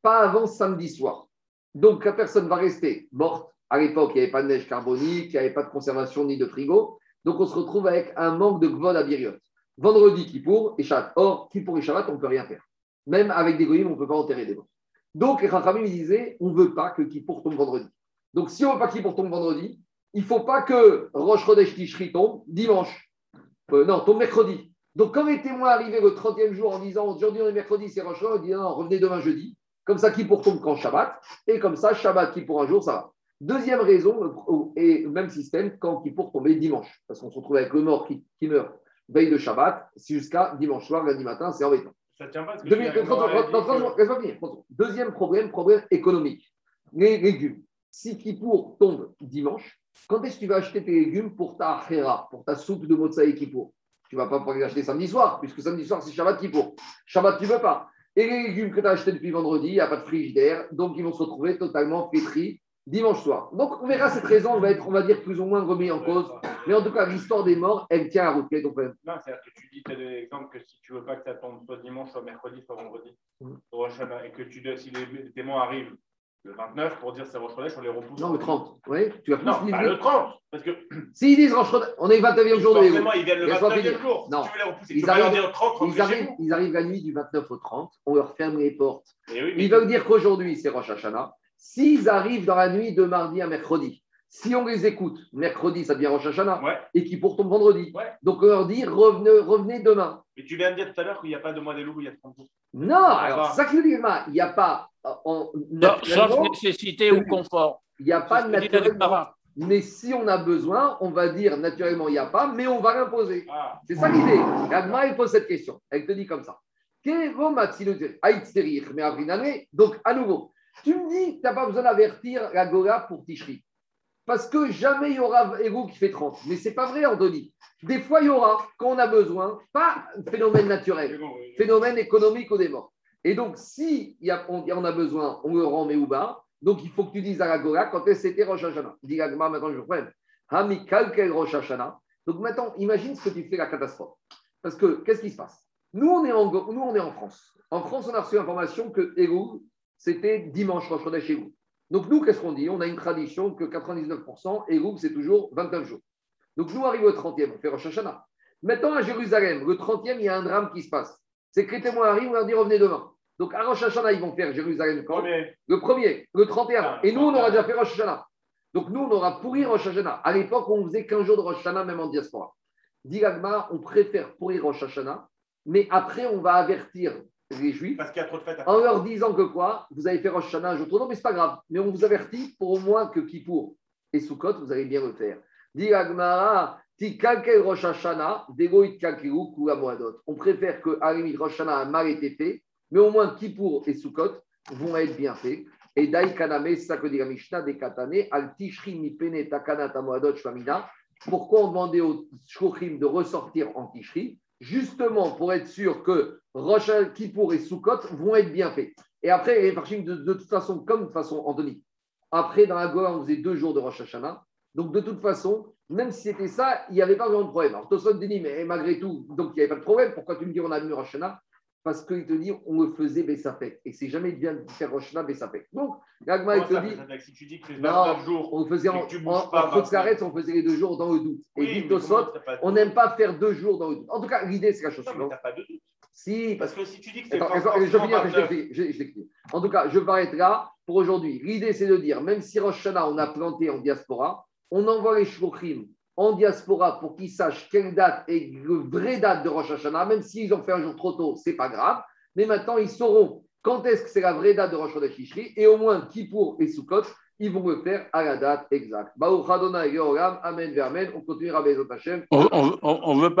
Pas avant samedi soir. Donc la personne va rester morte. À l'époque, il n'y avait pas de neige carbonique, il n'y avait pas de conservation ni de frigo. Donc on se retrouve avec un manque de gvod à Biriot. Vendredi, Kippour et Shabbat. Or, Kippour et Shabbat, on ne peut rien faire. Même avec des goyim, on ne peut pas enterrer des morts. Donc les Rachamim ils disaient, on ne veut pas que Kippour tombe vendredi. Donc si on ne veut pas que Kippour tombe vendredi, il ne faut pas que Rosh Chodesh Tishri tombe dimanche. Euh, non, tombe mercredi. Donc quand les témoins arrivaient le 30e jour en disant aujourd'hui on est mercredi, c'est Rosh on dit non, revenez demain jeudi. Comme ça, Kippour tombe quand Shabbat. Et comme ça, Shabbat, Kippour un jour, ça va. Deuxième raison, et même système, quand Kippour tombait dimanche. Parce qu'on se retrouve avec le mort qui, qui meurt veille de Shabbat, jusqu'à dimanche soir, lundi matin, c'est embêtant. Ça tient pas. Deuxième problème, problème économique. Les légumes. Si Kippour tombe dimanche, quand est-ce que tu vas acheter tes légumes pour ta khéra, pour ta soupe de Motsaï Kippour? Tu ne vas pas pouvoir les acheter samedi soir, puisque samedi soir, c'est Shabbat Kippour. Shabbat, tu ne veux pas. Et les légumes que tu as achetés depuis vendredi, il n'y a pas de frigidaire, donc ils vont se retrouver totalement pétris dimanche soir. Donc on verra cette raison, on va être, on va dire, plus ou moins remis en cause. Mais en tout cas, l'histoire des morts, elle tient à route. Quel est ton problème Non, c'est-à-dire que tu dis, tu as des exemples que si tu veux pas que ça tombe soit dimanche, soit mercredi, soit vendredi, Hashanah, et que tu dois, si les témoins arrivent le 29 pour dire c'est Rosh Chodesh, on les repousse. Non, le 30. Oui, tu vas Non, pas le 30, parce que S'ils disent Rosh Chodesh, on est le 29e jour de forcément, ils viennent le Laisse-moi 29e finir. jour. Non. Si tu veux les repousser, Ils tu arrivent- dire 30, Ils arrivent, ils arrivent la nuit du 29 au 30, on leur ferme les portes. Oui, mais Ils veulent dire qu'aujourd'hui, c'est Rosh Hashanah. S'ils arrivent dans la nuit de mardi à mercredi, si on les écoute, mercredi, ça devient Rosh Hashanah, Ouais, et qui pour tombe vendredi. Ouais. Donc on leur dit, revenez, revenez demain. mais tu viens de dire tout à l'heure qu'il n'y a pas de mois des loups, il y a 30 jours. Non, alors ça qui veut dire, il n'y a pas, en, Non, Sauf nécessité ou confort. il n'y a pas que la naturellement. Mais si on a besoin, on va dire naturellement, il n'y a pas, mais on va l'imposer. Ah, C'est ça l'idée. L'Agma, il pose cette question. Elle te dit comme ça. Que. Donc, à nouveau, Tu me dis que tu n'as pas besoin d'avertir la Gola pour Tishri. Parce que jamais il y aura Ego qui fait 30. Mais c'est pas vrai, Anthony. Des fois, il y aura, quand on a besoin, pas phénomène naturel, phénomène économique au démon. Et donc, si y a- on, on a besoin, on le rend Meouba. Donc, il faut que tu dises à la Gola quand est-ce c'était Rosh Hashanah? Dis Gagma, maintenant je reprends. Hami Kalkel Rosh Hashanah? Donc maintenant, imagine ce que tu fais la catastrophe. Parce que, qu'est-ce qui se passe? Nous on, est en, Go- nous, on est en France. En France, on a reçu l'information que Elul, c'était dimanche Rosh Chodesh chez vous. Donc, nous, qu'est-ce qu'on dit? On a une tradition que 99%, Elul, c'est toujours 29 jours. Donc, nous, arrive au 30e, on fait Rosh Hashanah. Maintenant, à Jérusalem, le 30e, il y a un drame qui se passe. C'est que les témoins arrivent, on leur dit revenez demain. Donc, à Rosh Hashanah, ils vont faire Jérusalem quand? Premier. Le premier, le 31. Ah, Et nous, on 31. aura déjà fait Rosh Hashanah. Donc, nous, on aura pourri Rosh Hashanah. À l'époque, on faisait 15 jours de Rosh Hashanah, même en diaspora. Dit on préfère pourrir Rosh Hashanah, mais après, on va avertir les Juifs Parce qu'il y a trop de fêtes. à en leur disant que quoi? Vous avez fait Rosh Hashanah un jour trop. Non, mais c'est pas grave. Mais on vous avertit pour au moins que Kippour et Sukkot, vous allez bien le faire. Dit kalkel Rosh Hashanah, moadot. On préfère que limite, Rosh Hashanah a mal été fait, mais au moins Kippour et Sukkot vont être bien faits. Et Dai Kaname, c'est ça que dit la Mishnah des Katane, Al Tishri mi pene takana tamoadot shvamina. Pourquoi on demandait aux Shkochim de ressortir en Tishri? Justement pour être sûr que Rosh Kippour et Sukkot vont être bien faits. Et après, les Farshim, de, toute façon, comme de toute façon, Anthony, après, dans la Goa, on faisait deux jours de Rosh Hashanah. Donc, de toute façon, même si c'était ça, il n'y avait pas vraiment de problème. Alors, Tosfot dit, mais malgré tout, donc il n'y avait pas de problème. Pourquoi tu me dis on a venu Rosh Parce qu'il te dit, on le faisait Bessapek. Et c'est jamais bien de faire Rosh Hashanah Bessapek. Donc, l'Agma, il te dit, Si tu dis que les non, 29 jours. on le faisait en, tu en, pas en Chutz 29. Karetz, on faisait les deux jours dans le doute. Et dit de on n'aime pas faire deux jours dans le doute. En tout cas, l'idée, c'est la chose suivante. t'as pas de doute. Si, parce que si tu dis que c'est je vais finir, je 29, t'explique, je- je t'explique. En tout cas, je vais arrêter là pour aujourd'hui. L'idée, c'est de dire, même si Rosh Hashanah, on a planté en diaspora, on envoie les shlochim en diaspora pour qu'ils sachent quelle date est la vraie date de Rosh Hashanah, même s'ils ont fait un jour trop tôt, c'est pas grave. Mais maintenant, ils sauront quand est-ce que c'est la vraie date de Rosh Hashanah et au moins Kippour et Sukkot, ils vont le faire à la date exacte. Amen, Vermen. On continuera Bezot Hashem. On ne veut pas